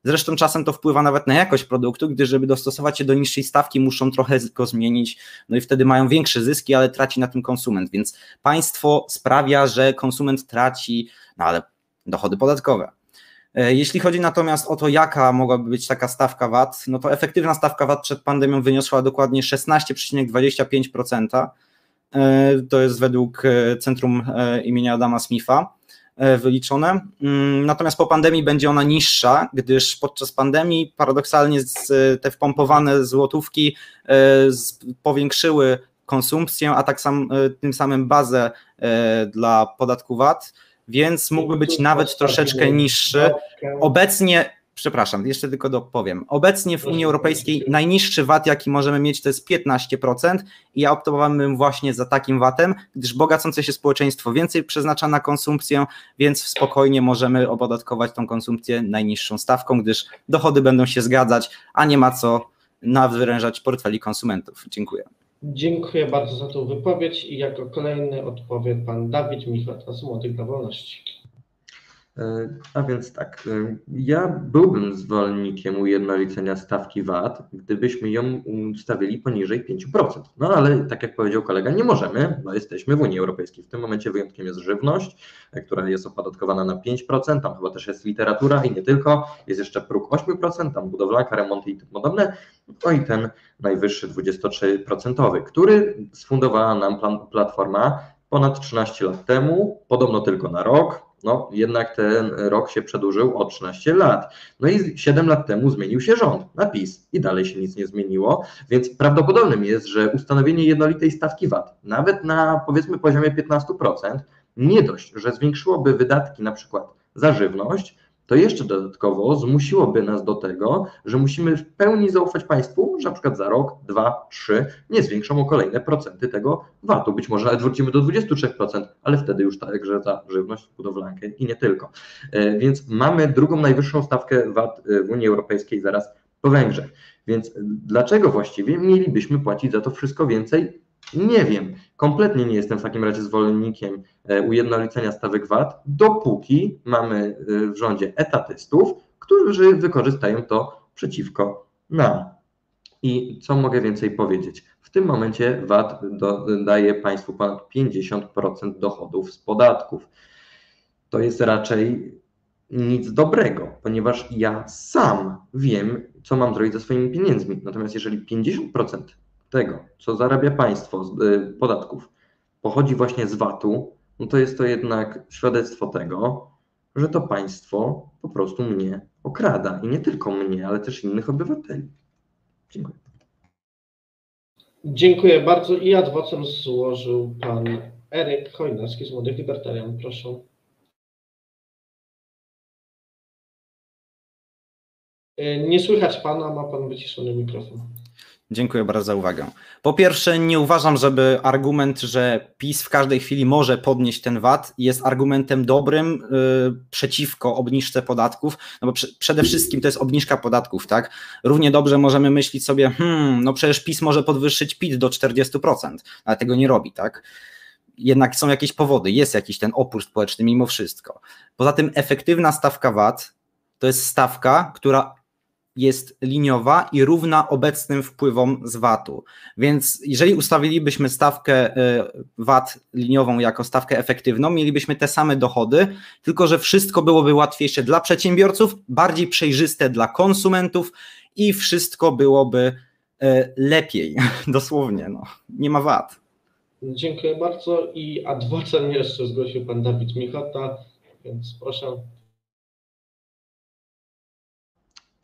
Zresztą czasem to wpływa nawet na jakość produktu, gdyż żeby dostosować się do niższej stawki, muszą trochę go zmienić, no i wtedy mają większe zyski, ale traci na tym konsument. Więc państwo sprawia, że konsument traci, no ale dochody podatkowe. E, jeśli chodzi natomiast o to, jaka mogłaby być taka stawka VAT, no to efektywna stawka VAT przed pandemią wyniosła dokładnie 16,25%. E, to jest według e, Centrum imienia Adama Smitha. Wyliczone. Mm, natomiast po pandemii będzie ona niższa, gdyż podczas pandemii paradoksalnie te wpompowane złotówki powiększyły konsumpcję, a tak sam, tym samym bazę dla podatku VAT, więc mógłby być nawet troszeczkę niższy. Obecnie przepraszam, jeszcze tylko dopowiem. Obecnie w Unii Europejskiej najniższy VAT, jaki możemy mieć, to jest 15% i ja optowałbym właśnie za takim VAT-em, gdyż bogacące się społeczeństwo więcej przeznacza na konsumpcję, więc spokojnie możemy opodatkować tą konsumpcję najniższą stawką, gdyż dochody będą się zgadzać, a nie ma co nawyrężać portfeli konsumentów. Dziękuję. Dziękuję bardzo za tą wypowiedź i jako kolejny odpowie pan Dawid Michał z Młodych dla Wolności. E, a więc tak, e, ja byłbym zwolennikiem ujednolicenia stawki VAT, gdybyśmy ją ustawili poniżej 5%. No ale tak jak powiedział kolega, nie możemy, bo jesteśmy w Unii Europejskiej. W tym momencie wyjątkiem jest żywność, e, która jest opodatkowana na 5%, tam chyba też jest literatura i nie tylko, jest jeszcze próg 8%, tam budowlanka, remonty i tym podobne, no i ten najwyższy 23%, który sfundowała nam platforma ponad 13 lat temu, podobno tylko na rok, no jednak ten rok się przedłużył o 13 lat. No i 7 lat temu zmienił się rząd na PiS i dalej się nic nie zmieniło, więc prawdopodobnym jest, że ustanowienie jednolitej stawki VAT, nawet na powiedzmy poziomie 15%, nie dość, że zwiększyłoby wydatki na przykład za żywność, to jeszcze dodatkowo zmusiłoby nas do tego, że musimy w pełni zaufać państwu, że na przykład za rok, dwa, trzy nie zwiększą o kolejne procenty tego VAT-u. Być może nawet wrócimy do 23%, ale wtedy już także za żywność, budowlankę i nie tylko. E, więc mamy drugą najwyższą stawkę VAT e, w Unii Europejskiej zaraz po Węgrzech. Więc dlaczego właściwie mielibyśmy płacić za to wszystko więcej? Nie wiem. Kompletnie nie jestem w takim razie zwolennikiem e, ujednolicenia stawek VAT, dopóki mamy e, w rządzie etatystów, którzy wykorzystają to przeciwko nam. I co mogę więcej powiedzieć? W tym momencie VAT daje państwu ponad 50% dochodów z podatków. To jest raczej nic dobrego, ponieważ ja sam wiem, co mam zrobić ze swoimi pieniędzmi. Natomiast jeżeli 50% tego, co zarabia państwo z y, podatków, pochodzi właśnie z VAT-u, no to jest to jednak świadectwo tego, że to państwo po prostu mnie okrada. I nie tylko mnie, ale też innych obywateli. Dziękuję. Dziękuję bardzo. I adwocem złożył pan Eryk Chojnacki z Młodych Libertarian. Proszę. Y, Nie słychać pana, ma pan wyciszony mikrofon. Dziękuję bardzo za uwagę. Po pierwsze, nie uważam, żeby argument, że PiS w każdej chwili może podnieść ten VAT, jest argumentem dobrym y, przeciwko obniżce podatków, no bo prze, przede wszystkim to jest obniżka podatków, tak? Równie dobrze możemy myśleć sobie, hmm, no przecież PiS może podwyższyć PIT do 40%, ale tego nie robi, tak? Jednak są jakieś powody, jest jakiś ten opór społeczny mimo wszystko. Poza tym efektywna stawka VAT to jest stawka, która jest liniowa i równa obecnym wpływom z VAT-u. Więc jeżeli ustawilibyśmy stawkę y, VAT liniową jako stawkę efektywną, mielibyśmy te same dochody, tylko że wszystko byłoby łatwiejsze dla przedsiębiorców, bardziej przejrzyste dla konsumentów i wszystko byłoby y, lepiej, [laughs] dosłownie. No. Nie ma VAT. Dziękuję bardzo i adwocem jeszcze zgłosił pan Dawid Michota, więc proszę.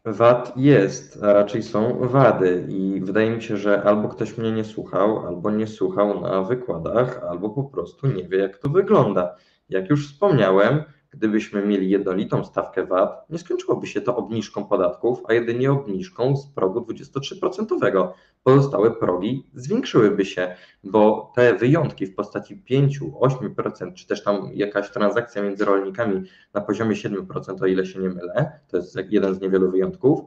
Wad jest, a raczej są wady i wydaje mi się, że albo ktoś mnie nie słuchał, albo nie słuchał na wykładach, albo po prostu nie wie, jak to wygląda. Jak już wspomniałem, gdybyśmy mieli jednolitą stawkę VAT, nie skończyłoby się to obniżką podatków, a jedynie obniżką z progu 23%. Pozostałe progi zwiększyłyby się, bo te wyjątki w postaci 5, 8%, czy też tam jakaś transakcja między rolnikami na poziomie 7%, o ile się nie mylę, to jest jeden z niewielu wyjątków,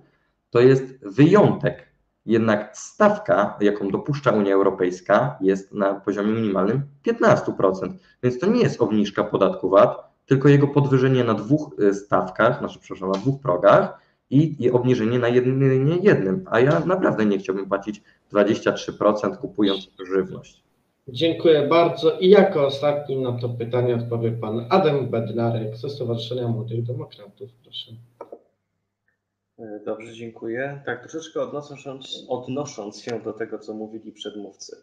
to jest wyjątek. Jednak stawka, jaką dopuszcza Unia Europejska, jest na poziomie minimalnym 15%. Więc to nie jest obniżka podatku VAT, tylko jego podwyższenie na dwóch y, stawkach, znaczy, przepraszam, na dwóch progach i, i obniżenie na jedynie jednym. A ja naprawdę nie chciałbym płacić 23% kupując żywność. Dziękuję bardzo i jako ostatni na to pytanie odpowie pan Adam Bednarek ze Stowarzyszenia Młodych Demokratów. Proszę. Dobrze, dziękuję. Tak, troszeczkę odnosząc, odnosząc się do tego, co mówili przedmówcy.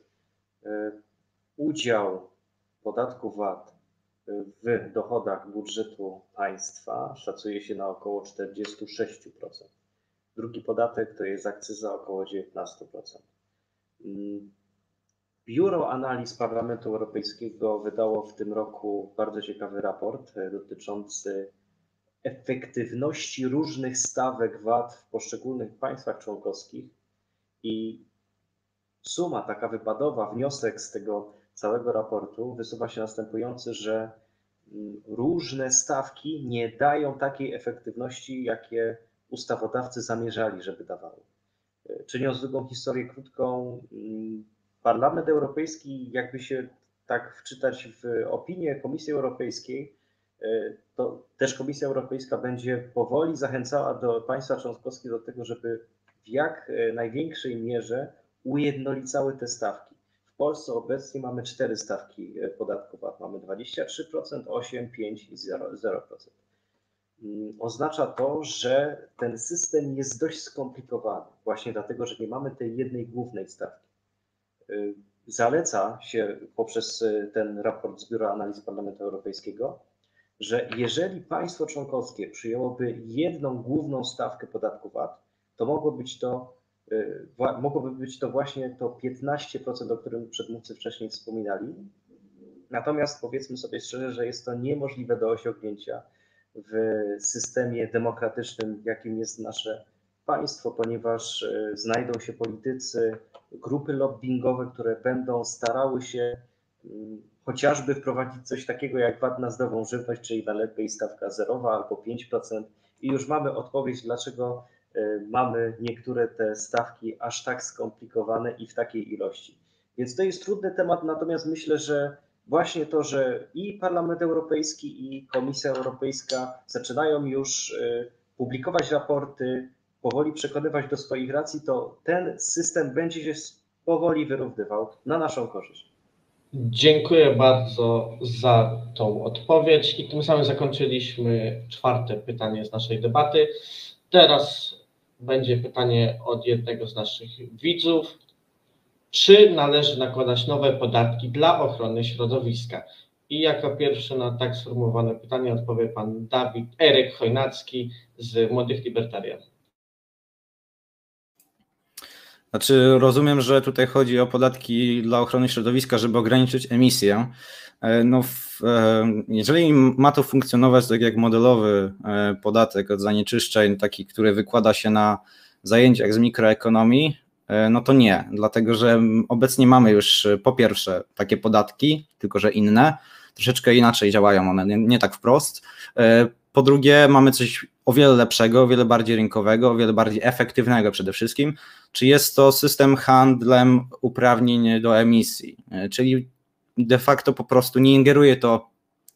E, Udział podatku VAT w dochodach budżetu państwa szacuje się na około 46%. Drugi podatek to jest akcyza około 19%. Mm, Biuro Analiz Parlamentu Europejskiego wydało w tym roku bardzo ciekawy raport dotyczący efektywności różnych stawek VAT w poszczególnych państwach członkowskich i suma taka wypadowa, wniosek z tego całego raportu wysuwa się następujący, że mm, różne stawki nie dają takiej efektywności, jakie ustawodawcy zamierzali, żeby dawały. E, Czyniąc długą historię krótką, mm, Parlament Europejski, jakby się tak wczytać w opinię Komisji Europejskiej, e, to też Komisja Europejska będzie powoli zachęcała do państwa członkowskie do tego, żeby w jak e, największej mierze ujednolicały te stawki. Polsce obecnie mamy cztery stawki e, podatku VAT. Mamy 23%, 8, 5 i 0%. 0%. Mm, Oznacza to, że ten system jest dość skomplikowany, właśnie dlatego, że nie mamy tej jednej głównej stawki. Y, Zaleca się poprzez y, ten raport z Biura Analiz Parlamentu Europejskiego, że jeżeli państwo członkowskie przyjęłoby jedną główną stawkę podatku VAT, to mogło być to, mogłoby być to właśnie to 15%, o którym przedmówcy wcześniej wspominali. Natomiast powiedzmy sobie szczerze, że jest to niemożliwe do osiągnięcia w systemie demokratycznym, jakim jest nasze państwo, ponieważ y, znajdą się politycy, grupy lobbingowe, które będą starały się mm, chociażby wprowadzić coś takiego jak VAT na zdrową żywność, czyli najlepiej stawka zerowa albo 5%. I już mamy odpowiedź, dlaczego mamy niektóre te stawki aż tak skomplikowane i w takiej ilości. Więc to jest trudny temat, natomiast myślę, że właśnie to, że i Parlament Europejski, i Komisja Europejska zaczynają już y, publikować raporty, powoli przekonywać do swoich racji, to ten system będzie się powoli wyrównywał na naszą korzyść. Dziękuję bardzo za tą odpowiedź i tym samym zakończyliśmy czwarte pytanie z naszej debaty. Teraz będzie pytanie od jednego z naszych widzów. Czy należy nakładać nowe podatki dla ochrony środowiska? I jako pierwszy na tak sformułowane pytanie odpowie pan Dawid Eryk Chojnacki z Młodych Libertarian. Znaczy, rozumiem, że tutaj chodzi o podatki dla ochrony środowiska, żeby ograniczyć emisję. E, no, w, e, jeżeli ma to funkcjonować tak jak modelowy e, podatek od zanieczyszczeń, taki, który wykłada się na zajęciach z mikroekonomii, no to nie, dlatego że obecnie mamy już po pierwsze takie podatki, tylko że inne, troszeczkę inaczej działają one, nie, nie tak wprost. Po drugie, mamy coś o wiele lepszego, o wiele bardziej rynkowego, o wiele bardziej efektywnego przede wszystkim, czy jest to system handlem uprawnień do emisji, czyli de facto po prostu nie ingeruje to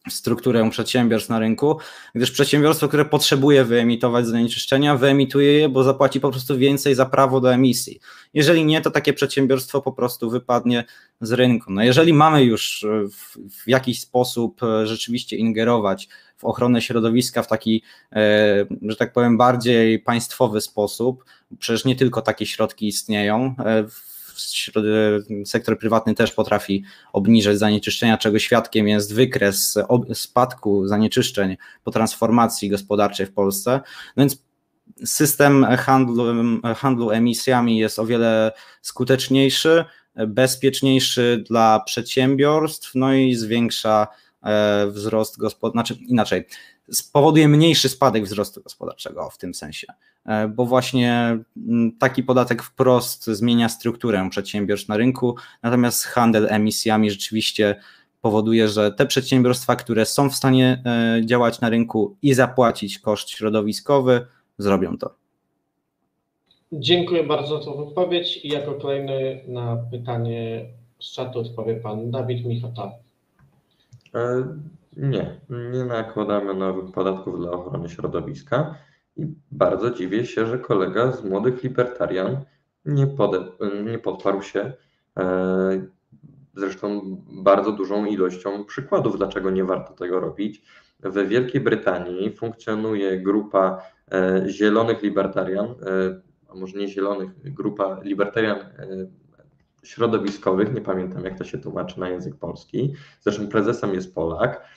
strukturę przedsiębiorstw na rynku, gdyż przedsiębiorstwo, które potrzebuje wyemitować zanieczyszczenia, wyemituje je, bo zapłaci po prostu więcej za prawo do emisji. Jeżeli nie, to takie przedsiębiorstwo po prostu wypadnie z rynku. No jeżeli mamy już w, w jakiś sposób e, rzeczywiście ingerować w ochronę środowiska w taki, e, że tak powiem, bardziej państwowy sposób, przecież nie tylko takie środki istnieją, e, sektor prywatny też potrafi obniżać zanieczyszczenia, czego świadkiem jest wykres spadku zanieczyszczeń po transformacji gospodarczej w Polsce. No więc system handlu, handlu emisjami jest o wiele skuteczniejszy, bezpieczniejszy dla przedsiębiorstw, no i zwiększa e, wzrost gospodarczy, znaczy inaczej, spowoduje mniejszy spadek wzrostu gospodarczego w tym sensie. E, bo właśnie mm, taki podatek wprost zmienia strukturę przedsiębiorstw na rynku, natomiast handel emisjami rzeczywiście powoduje, że te przedsiębiorstwa, które są w stanie e, działać na rynku i zapłacić koszt środowiskowy, zrobią to. Dziękuję bardzo za tę wypowiedź i jako kolejny na pytanie z czatu odpowie pan Dawid Michota. E, nie, nie nakładamy nowych podatków dla ochrony środowiska. I bardzo dziwię się, że kolega z młodych libertarian nie, pode, nie podparł się e, zresztą bardzo dużą ilością przykładów, dlaczego nie warto tego robić. We Wielkiej Brytanii funkcjonuje grupa e, zielonych libertarian, e, a może nie zielonych, grupa libertarian środowiskowych, nie pamiętam jak to się tłumaczy na język polski. Zresztą prezesem jest Polak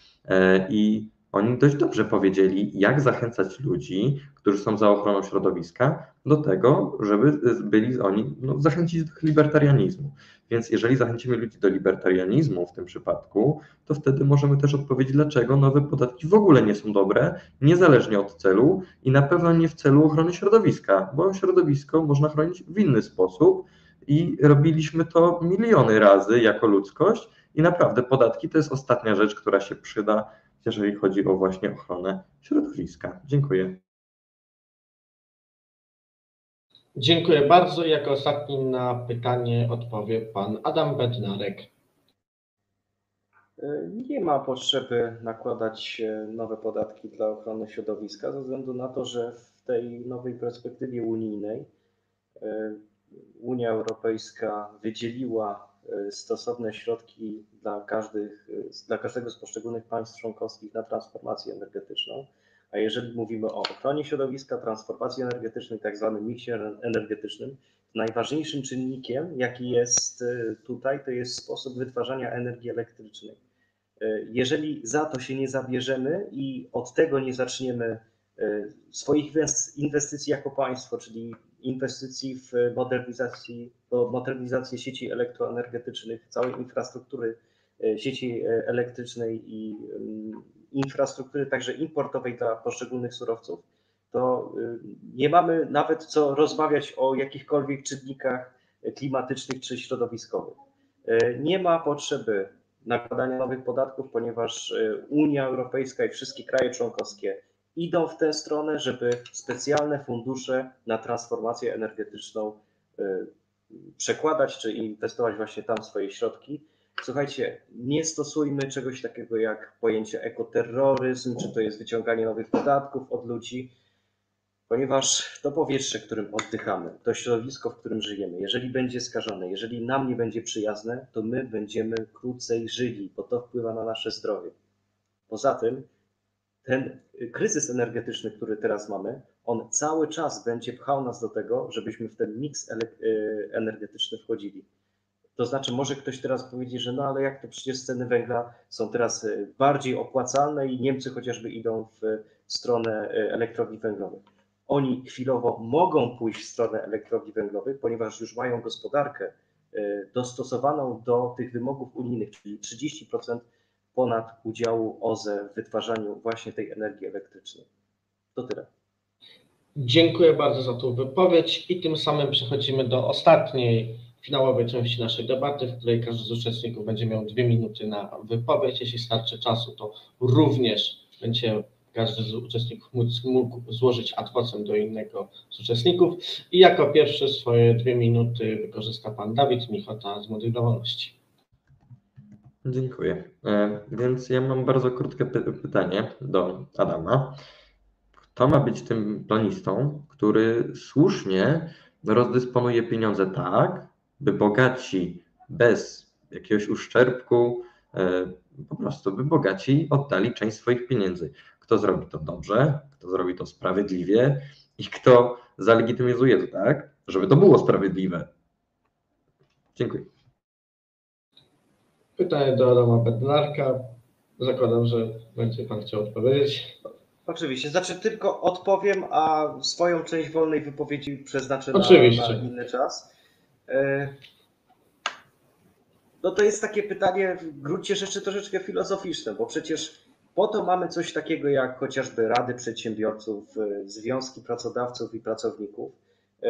i oni dość dobrze powiedzieli, jak zachęcać ludzi, którzy są za ochroną środowiska, do tego, żeby byli oni, no, zachęcić do libertarianizmu. Więc jeżeli zachęcimy ludzi do libertarianizmu w tym przypadku, to wtedy możemy też odpowiedzieć, dlaczego nowe podatki w ogóle nie są dobre, niezależnie od celu i na pewno nie w celu ochrony środowiska, bo środowisko można chronić w inny sposób i robiliśmy to miliony razy jako ludzkość i naprawdę podatki to jest ostatnia rzecz, która się przyda jeżeli chodzi o właśnie ochronę środowiska. Dziękuję. Dziękuję bardzo. Jako ostatni na pytanie odpowie pan Adam Bednarek. Nie ma potrzeby nakładać nowe podatki dla ochrony środowiska, ze względu na to, że w tej nowej perspektywie unijnej e, Unia Europejska wydzieliła e, stosowne środki dla, każdych, dla każdego z poszczególnych państw członkowskich na transformację energetyczną. A jeżeli mówimy o ochronie środowiska, transformacji energetycznej, tak zwanym miksie energetycznym, najważniejszym czynnikiem, jaki jest y, tutaj, to jest sposób wytwarzania energii elektrycznej. Y, jeżeli za to się nie zabierzemy i od tego nie zaczniemy y, swoich inwestycji jako państwo, czyli inwestycji w modernizacji, modernizację sieci elektroenergetycznych, całej infrastruktury E, sieci e, elektrycznej i mm, infrastruktury także importowej dla poszczególnych surowców, to y, nie mamy nawet co rozmawiać o jakichkolwiek czynnikach klimatycznych czy środowiskowych. E, nie ma potrzeby nakładania nowych podatków, ponieważ Unia Europejska i wszystkie kraje członkowskie idą w tę stronę, żeby specjalne fundusze na transformację energetyczną przekładać czy inwestować właśnie tam swoje środki. Słuchajcie, nie stosujmy czegoś takiego jak pojęcie ekoterroryzm, czy to jest wyciąganie nowych podatków od ludzi, ponieważ to powietrze, którym oddychamy, to środowisko, w którym żyjemy, jeżeli będzie skażone, jeżeli nam nie będzie przyjazne, to my będziemy krócej żyli, bo to wpływa na nasze zdrowie. Poza tym, ten kryzys energetyczny, który teraz mamy, on cały czas będzie pchał nas do tego, żebyśmy w ten miks y, energetyczny wchodzili. To znaczy, może ktoś teraz powiedzieć, że no ale jak to przecież ceny węgla są teraz e, bardziej opłacalne i Niemcy chociażby idą w stronę elektrowni węglowych. oni chwilowo mogą pójść w stronę elektrowni węglowych, ponieważ już mają gospodarkę y, dostosowaną do tych wymogów unijnych, czyli 30% ponad udziału OZE w wytwarzaniu właśnie tej energii elektrycznej. To tyle. Dziękuję bardzo za tą wypowiedź i tym samym przechodzimy do ostatniej, finałowej części naszej debaty, w której każdy z uczestników będzie miał dwie minuty na wypowiedź. Jeśli starczy czasu, to również będzie każdy z uczestników mógł złożyć ad vocem do innego z uczestników. I jako pierwszy swoje dwie minuty wykorzysta pan Dawid Michota z Młodych. Dziękuję. E, Więc ja mam bardzo krótkie py- pytanie do Adama. Kto ma być tym planistą, który słusznie rozdysponuje pieniądze tak, by bogaci bez jakiegoś uszczerbku, e, po prostu by bogaci oddali część swoich pieniędzy? Kto zrobi to dobrze, kto zrobi to sprawiedliwie i kto zalegitymizuje to tak, żeby to było sprawiedliwe? Dziękuję. Pytanie do Adama Bednarka. Zakładam, że będzie pan chciał odpowiedzieć. Oczywiście, znaczy tylko odpowiem, a swoją część wolnej wypowiedzi przeznaczę na, na inny czas. E, No to jest takie pytanie w gruncie rzeczy troszeczkę filozoficzne, bo przecież po to mamy coś takiego jak chociażby rady przedsiębiorców, e, związki pracodawców i pracowników. E,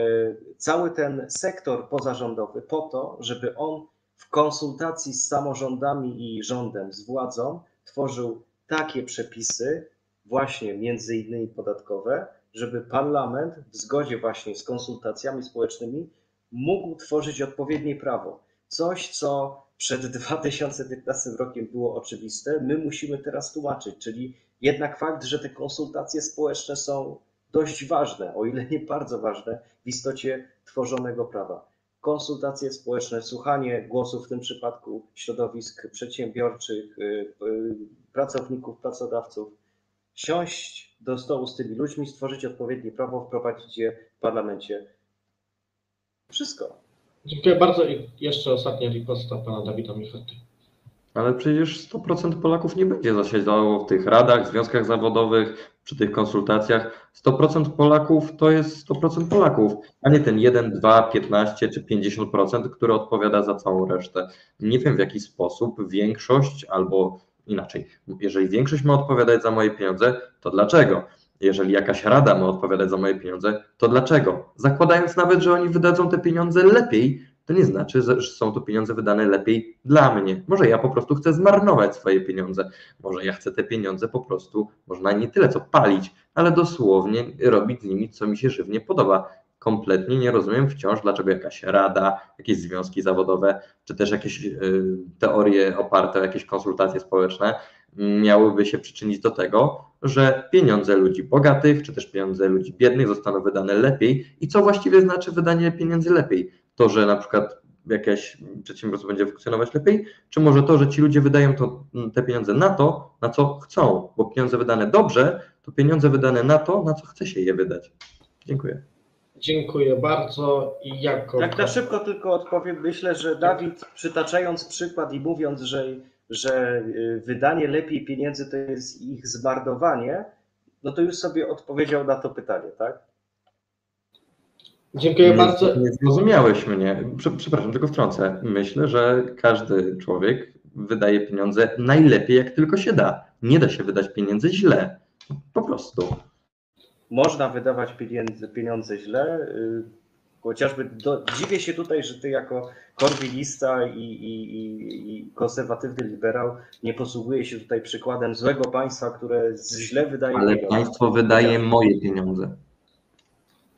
Cały ten sektor pozarządowy po to, żeby on w konsultacji z samorządami i rządem, z władzą tworzył takie przepisy, właśnie między innymi podatkowe, żeby parlament w zgodzie właśnie z konsultacjami społecznymi mógł tworzyć odpowiednie prawo. Coś, co przed [laughs] 2015 rokiem było oczywiste, my musimy teraz tłumaczyć, czyli jednak fakt, że te konsultacje społeczne są dość ważne, o ile nie bardzo ważne w istocie tworzonego prawa. Konsultacje społeczne, słuchanie głosów w tym przypadku środowisk przedsiębiorczych, y, y, pracowników, pracodawców, siąść do stołu z tymi ludźmi, stworzyć odpowiednie prawo, wprowadzić je w parlamencie. Wszystko. Dziękuję bardzo i jeszcze ostatnia riposta pana Dawida Michoty. Ale przecież 100% Polaków nie będzie zasiadało w tych radach, związkach zawodowych, przy tych konsultacjach. 100% Polaków to jest 100% Polaków, a nie ten 1, 2, 15 czy 50%, który odpowiada za całą resztę. Nie wiem w jaki sposób większość albo inaczej, jeżeli większość ma odpowiadać za moje pieniądze, to dlaczego? Jeżeli jakaś rada ma odpowiadać za moje pieniądze, to dlaczego? Zakładając nawet, że oni wydadzą te pieniądze lepiej, to nie znaczy, że są to pieniądze wydane lepiej dla mnie. Może ja po prostu chcę zmarnować swoje pieniądze. Może ja chcę te pieniądze po prostu, można nie tyle co palić, ale dosłownie robić z nimi, co mi się żywnie podoba. Kompletnie nie rozumiem wciąż, dlaczego jakaś rada, jakieś związki zawodowe, czy też jakieś y, teorie oparte o jakieś konsultacje społeczne miałyby się przyczynić do tego, że pieniądze ludzi bogatych, czy też pieniądze ludzi biednych zostaną wydane lepiej. I co właściwie znaczy wydanie pieniędzy lepiej? To, że na przykład jakieś przedsiębiorstwo będzie funkcjonować lepiej, czy może to, że ci ludzie wydają to, te pieniądze na to, na co chcą, bo pieniądze wydane dobrze, to pieniądze wydane na to, na co chce się je wydać. Dziękuję. Dziękuję bardzo i jako... Jak na szybko tylko odpowiem, myślę, że Dawid przytaczając przykład i mówiąc, że, że y, wydanie lepiej pieniędzy to jest ich zmarnowanie, no to już sobie odpowiedział na to pytanie, tak? Dziękuję nie, bardzo. Nie zrozumiałeś mnie. Prze- Przepraszam, tylko wtrącę. Myślę, że każdy człowiek wydaje pieniądze najlepiej, jak tylko się da. Nie da się wydać pieniędzy źle. Po prostu. Można wydawać pieniędzy, pieniądze źle. y, Chociażby do, dziwię się tutaj, że ty jako korwinista i, i, i, i konserwatywny liberał nie posługuje się tutaj przykładem złego państwa, które źle wydaje Ale pieniądze. państwo wydaje moje pieniądze.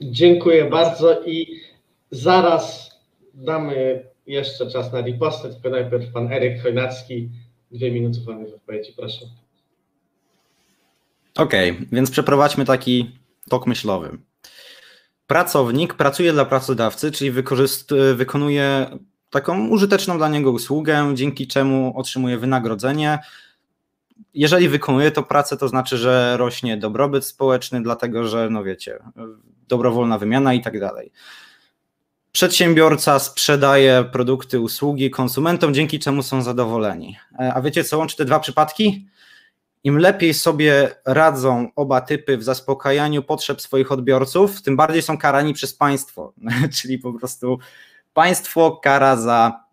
Dziękuję bardzo i zaraz damy jeszcze czas na ripostę, tylko najpierw pan Eryk Chojnacki. Dwie minuty wolnej wypowiedzi, proszę. Okej, więc przeprowadźmy taki tok myślowy. Pracownik pracuje dla pracodawcy, czyli wykonuje taką użyteczną dla niego usługę, dzięki czemu otrzymuje wynagrodzenie. Jeżeli wykonuje to pracę, to znaczy, że rośnie dobrobyt społeczny, dlatego że, no wiecie, dobrowolna wymiana i tak dalej. Przedsiębiorca sprzedaje produkty, usługi konsumentom, dzięki czemu są zadowoleni. E, A wiecie, co łączy te dwa przypadki? im lepiej sobie radzą oba typy w zaspokajaniu potrzeb swoich odbiorców, tym bardziej są karani przez państwo, [laughs] czyli po prostu państwo kara za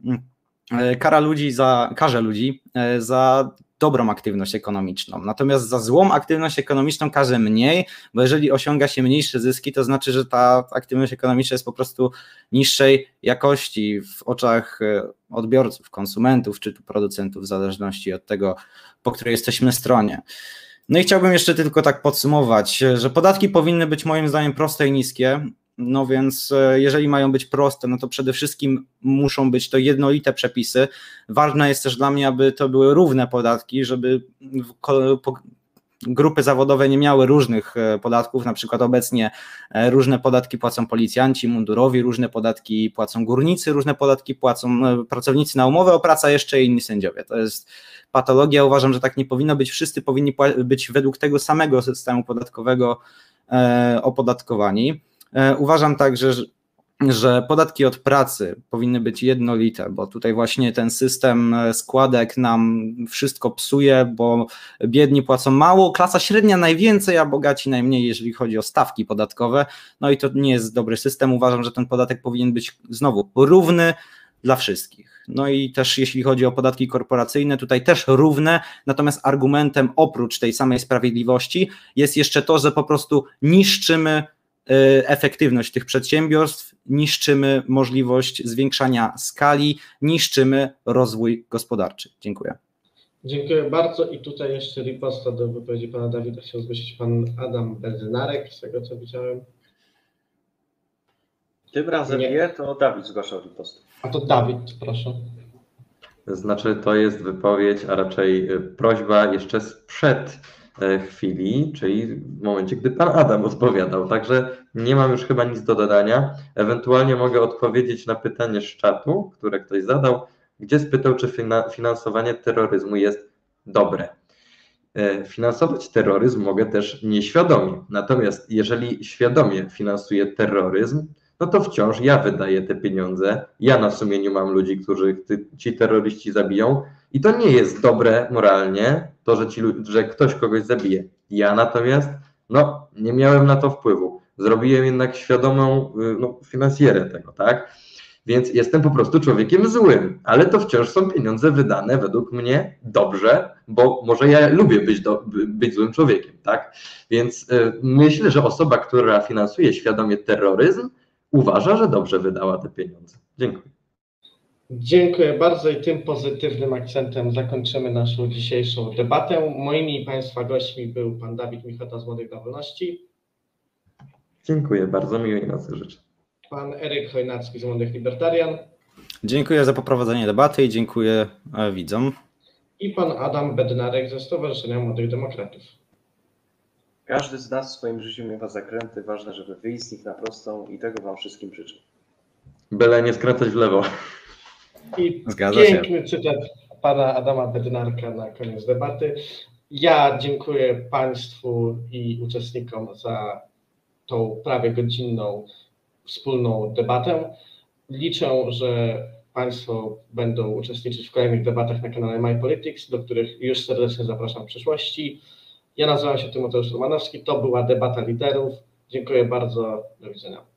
e, kara ludzi za karze ludzi e, za dobrą aktywność ekonomiczną. Natomiast za złą aktywność ekonomiczną karze mniej, bo jeżeli osiąga się mniejsze zyski, to znaczy, że ta aktywność ekonomiczna jest po prostu niższej jakości w oczach e, odbiorców, konsumentów czy producentów, w zależności od tego, po której jesteśmy stronie. No i chciałbym jeszcze tylko tak podsumować, że podatki powinny być moim zdaniem proste i niskie. No więc e, jeżeli mają być proste, no to przede wszystkim muszą być to jednolite przepisy. Ważne jest też dla mnie, aby to były równe podatki, żeby grupy zawodowe nie miały różnych e, podatków, na przykład obecnie e, różne podatki płacą policjanci mundurowi, różne podatki płacą górnicy, różne podatki płacą pracownicy na umowę o pracę, jeszcze inni sędziowie. To jest patologia. Uważam, że tak nie powinno być. Wszyscy powinni być według tego samego systemu podatkowego opodatkowani. E, uważam także, że podatki od pracy powinny być jednolite, bo tutaj właśnie ten system e, składek nam wszystko psuje, bo biedni płacą mało, klasa średnia najwięcej, a bogaci najmniej, jeżeli chodzi o stawki podatkowe. No i to nie jest dobry system. Uważam, że ten podatek powinien być znowu równy dla wszystkich. No i też jeśli chodzi o podatki korporacyjne, tutaj też równe, natomiast argumentem oprócz tej samej sprawiedliwości jest jeszcze to, że po prostu niszczymy efektywność tych przedsiębiorstw, niszczymy możliwość zwiększania skali, niszczymy rozwój gospodarczy. Dziękuję. Dziękuję bardzo i tutaj jeszcze riposta do wypowiedzi pana Dawida chciał zgłosić pan Adam Benzynarek, z tego co widziałem. Tym razem nie, nie to Dawid zgłaszał ripostę. A to Dawid, proszę. Znaczy to jest wypowiedź, a raczej y, prośba jeszcze sprzed chwili, czyli w momencie, gdy pan Adam odpowiadał. Także nie mam już chyba nic do dodania. Ewentualnie mogę odpowiedzieć na pytanie z czatu, które ktoś zadał, gdzie spytał, czy finansowanie terroryzmu jest dobre. E, finansować terroryzm mogę też nieświadomie. Natomiast jeżeli świadomie finansuję terroryzm, no to wciąż ja wydaję te pieniądze. Ja na sumieniu mam ludzi, którzy ci terroryści zabiją, i to nie jest dobre moralnie, to, że, ci, że ktoś kogoś zabije. Ja natomiast no, nie miałem na to wpływu. Zrobiłem jednak świadomą y, no, finansjerę tego, tak? Więc jestem po prostu człowiekiem złym, ale to wciąż są pieniądze wydane według mnie dobrze, bo może ja lubię być, do, być złym człowiekiem, tak? Więc y, myślę, że osoba, która finansuje świadomie terroryzm, uważa, że dobrze wydała te pieniądze. Dziękuję. Dziękuję bardzo i tym pozytywnym akcentem zakończymy naszą dzisiejszą debatę. Moimi i Państwa gośćmi był Pan Dawid Michota z Młodych dla Wolności. Dziękuję bardzo, miłej nocy życzę. Pan Eryk Chojnacki z Młodych Libertarian. Dziękuję za poprowadzenie debaty i dziękuję e, widzom. I Pan Adam Bednarek ze Stowarzyszenia Młodych Demokratów. Każdy z nas w swoim życiu miewa zakręty, ważne, żeby wyjść z nich na prostą i tego Wam wszystkim życzę. Byle nie skracać w lewo. I Zgadza piękny się. cytat pana Adama Bednarka na koniec debaty. Ja dziękuję Państwu i uczestnikom za tą prawie godzinną wspólną debatę. Liczę, że Państwo będą uczestniczyć w kolejnych debatach na kanale MyPolitics, do których już serdecznie zapraszam w przyszłości. Ja nazywam się Tymoteusz Romanowski, to była debata liderów. Dziękuję bardzo, do widzenia.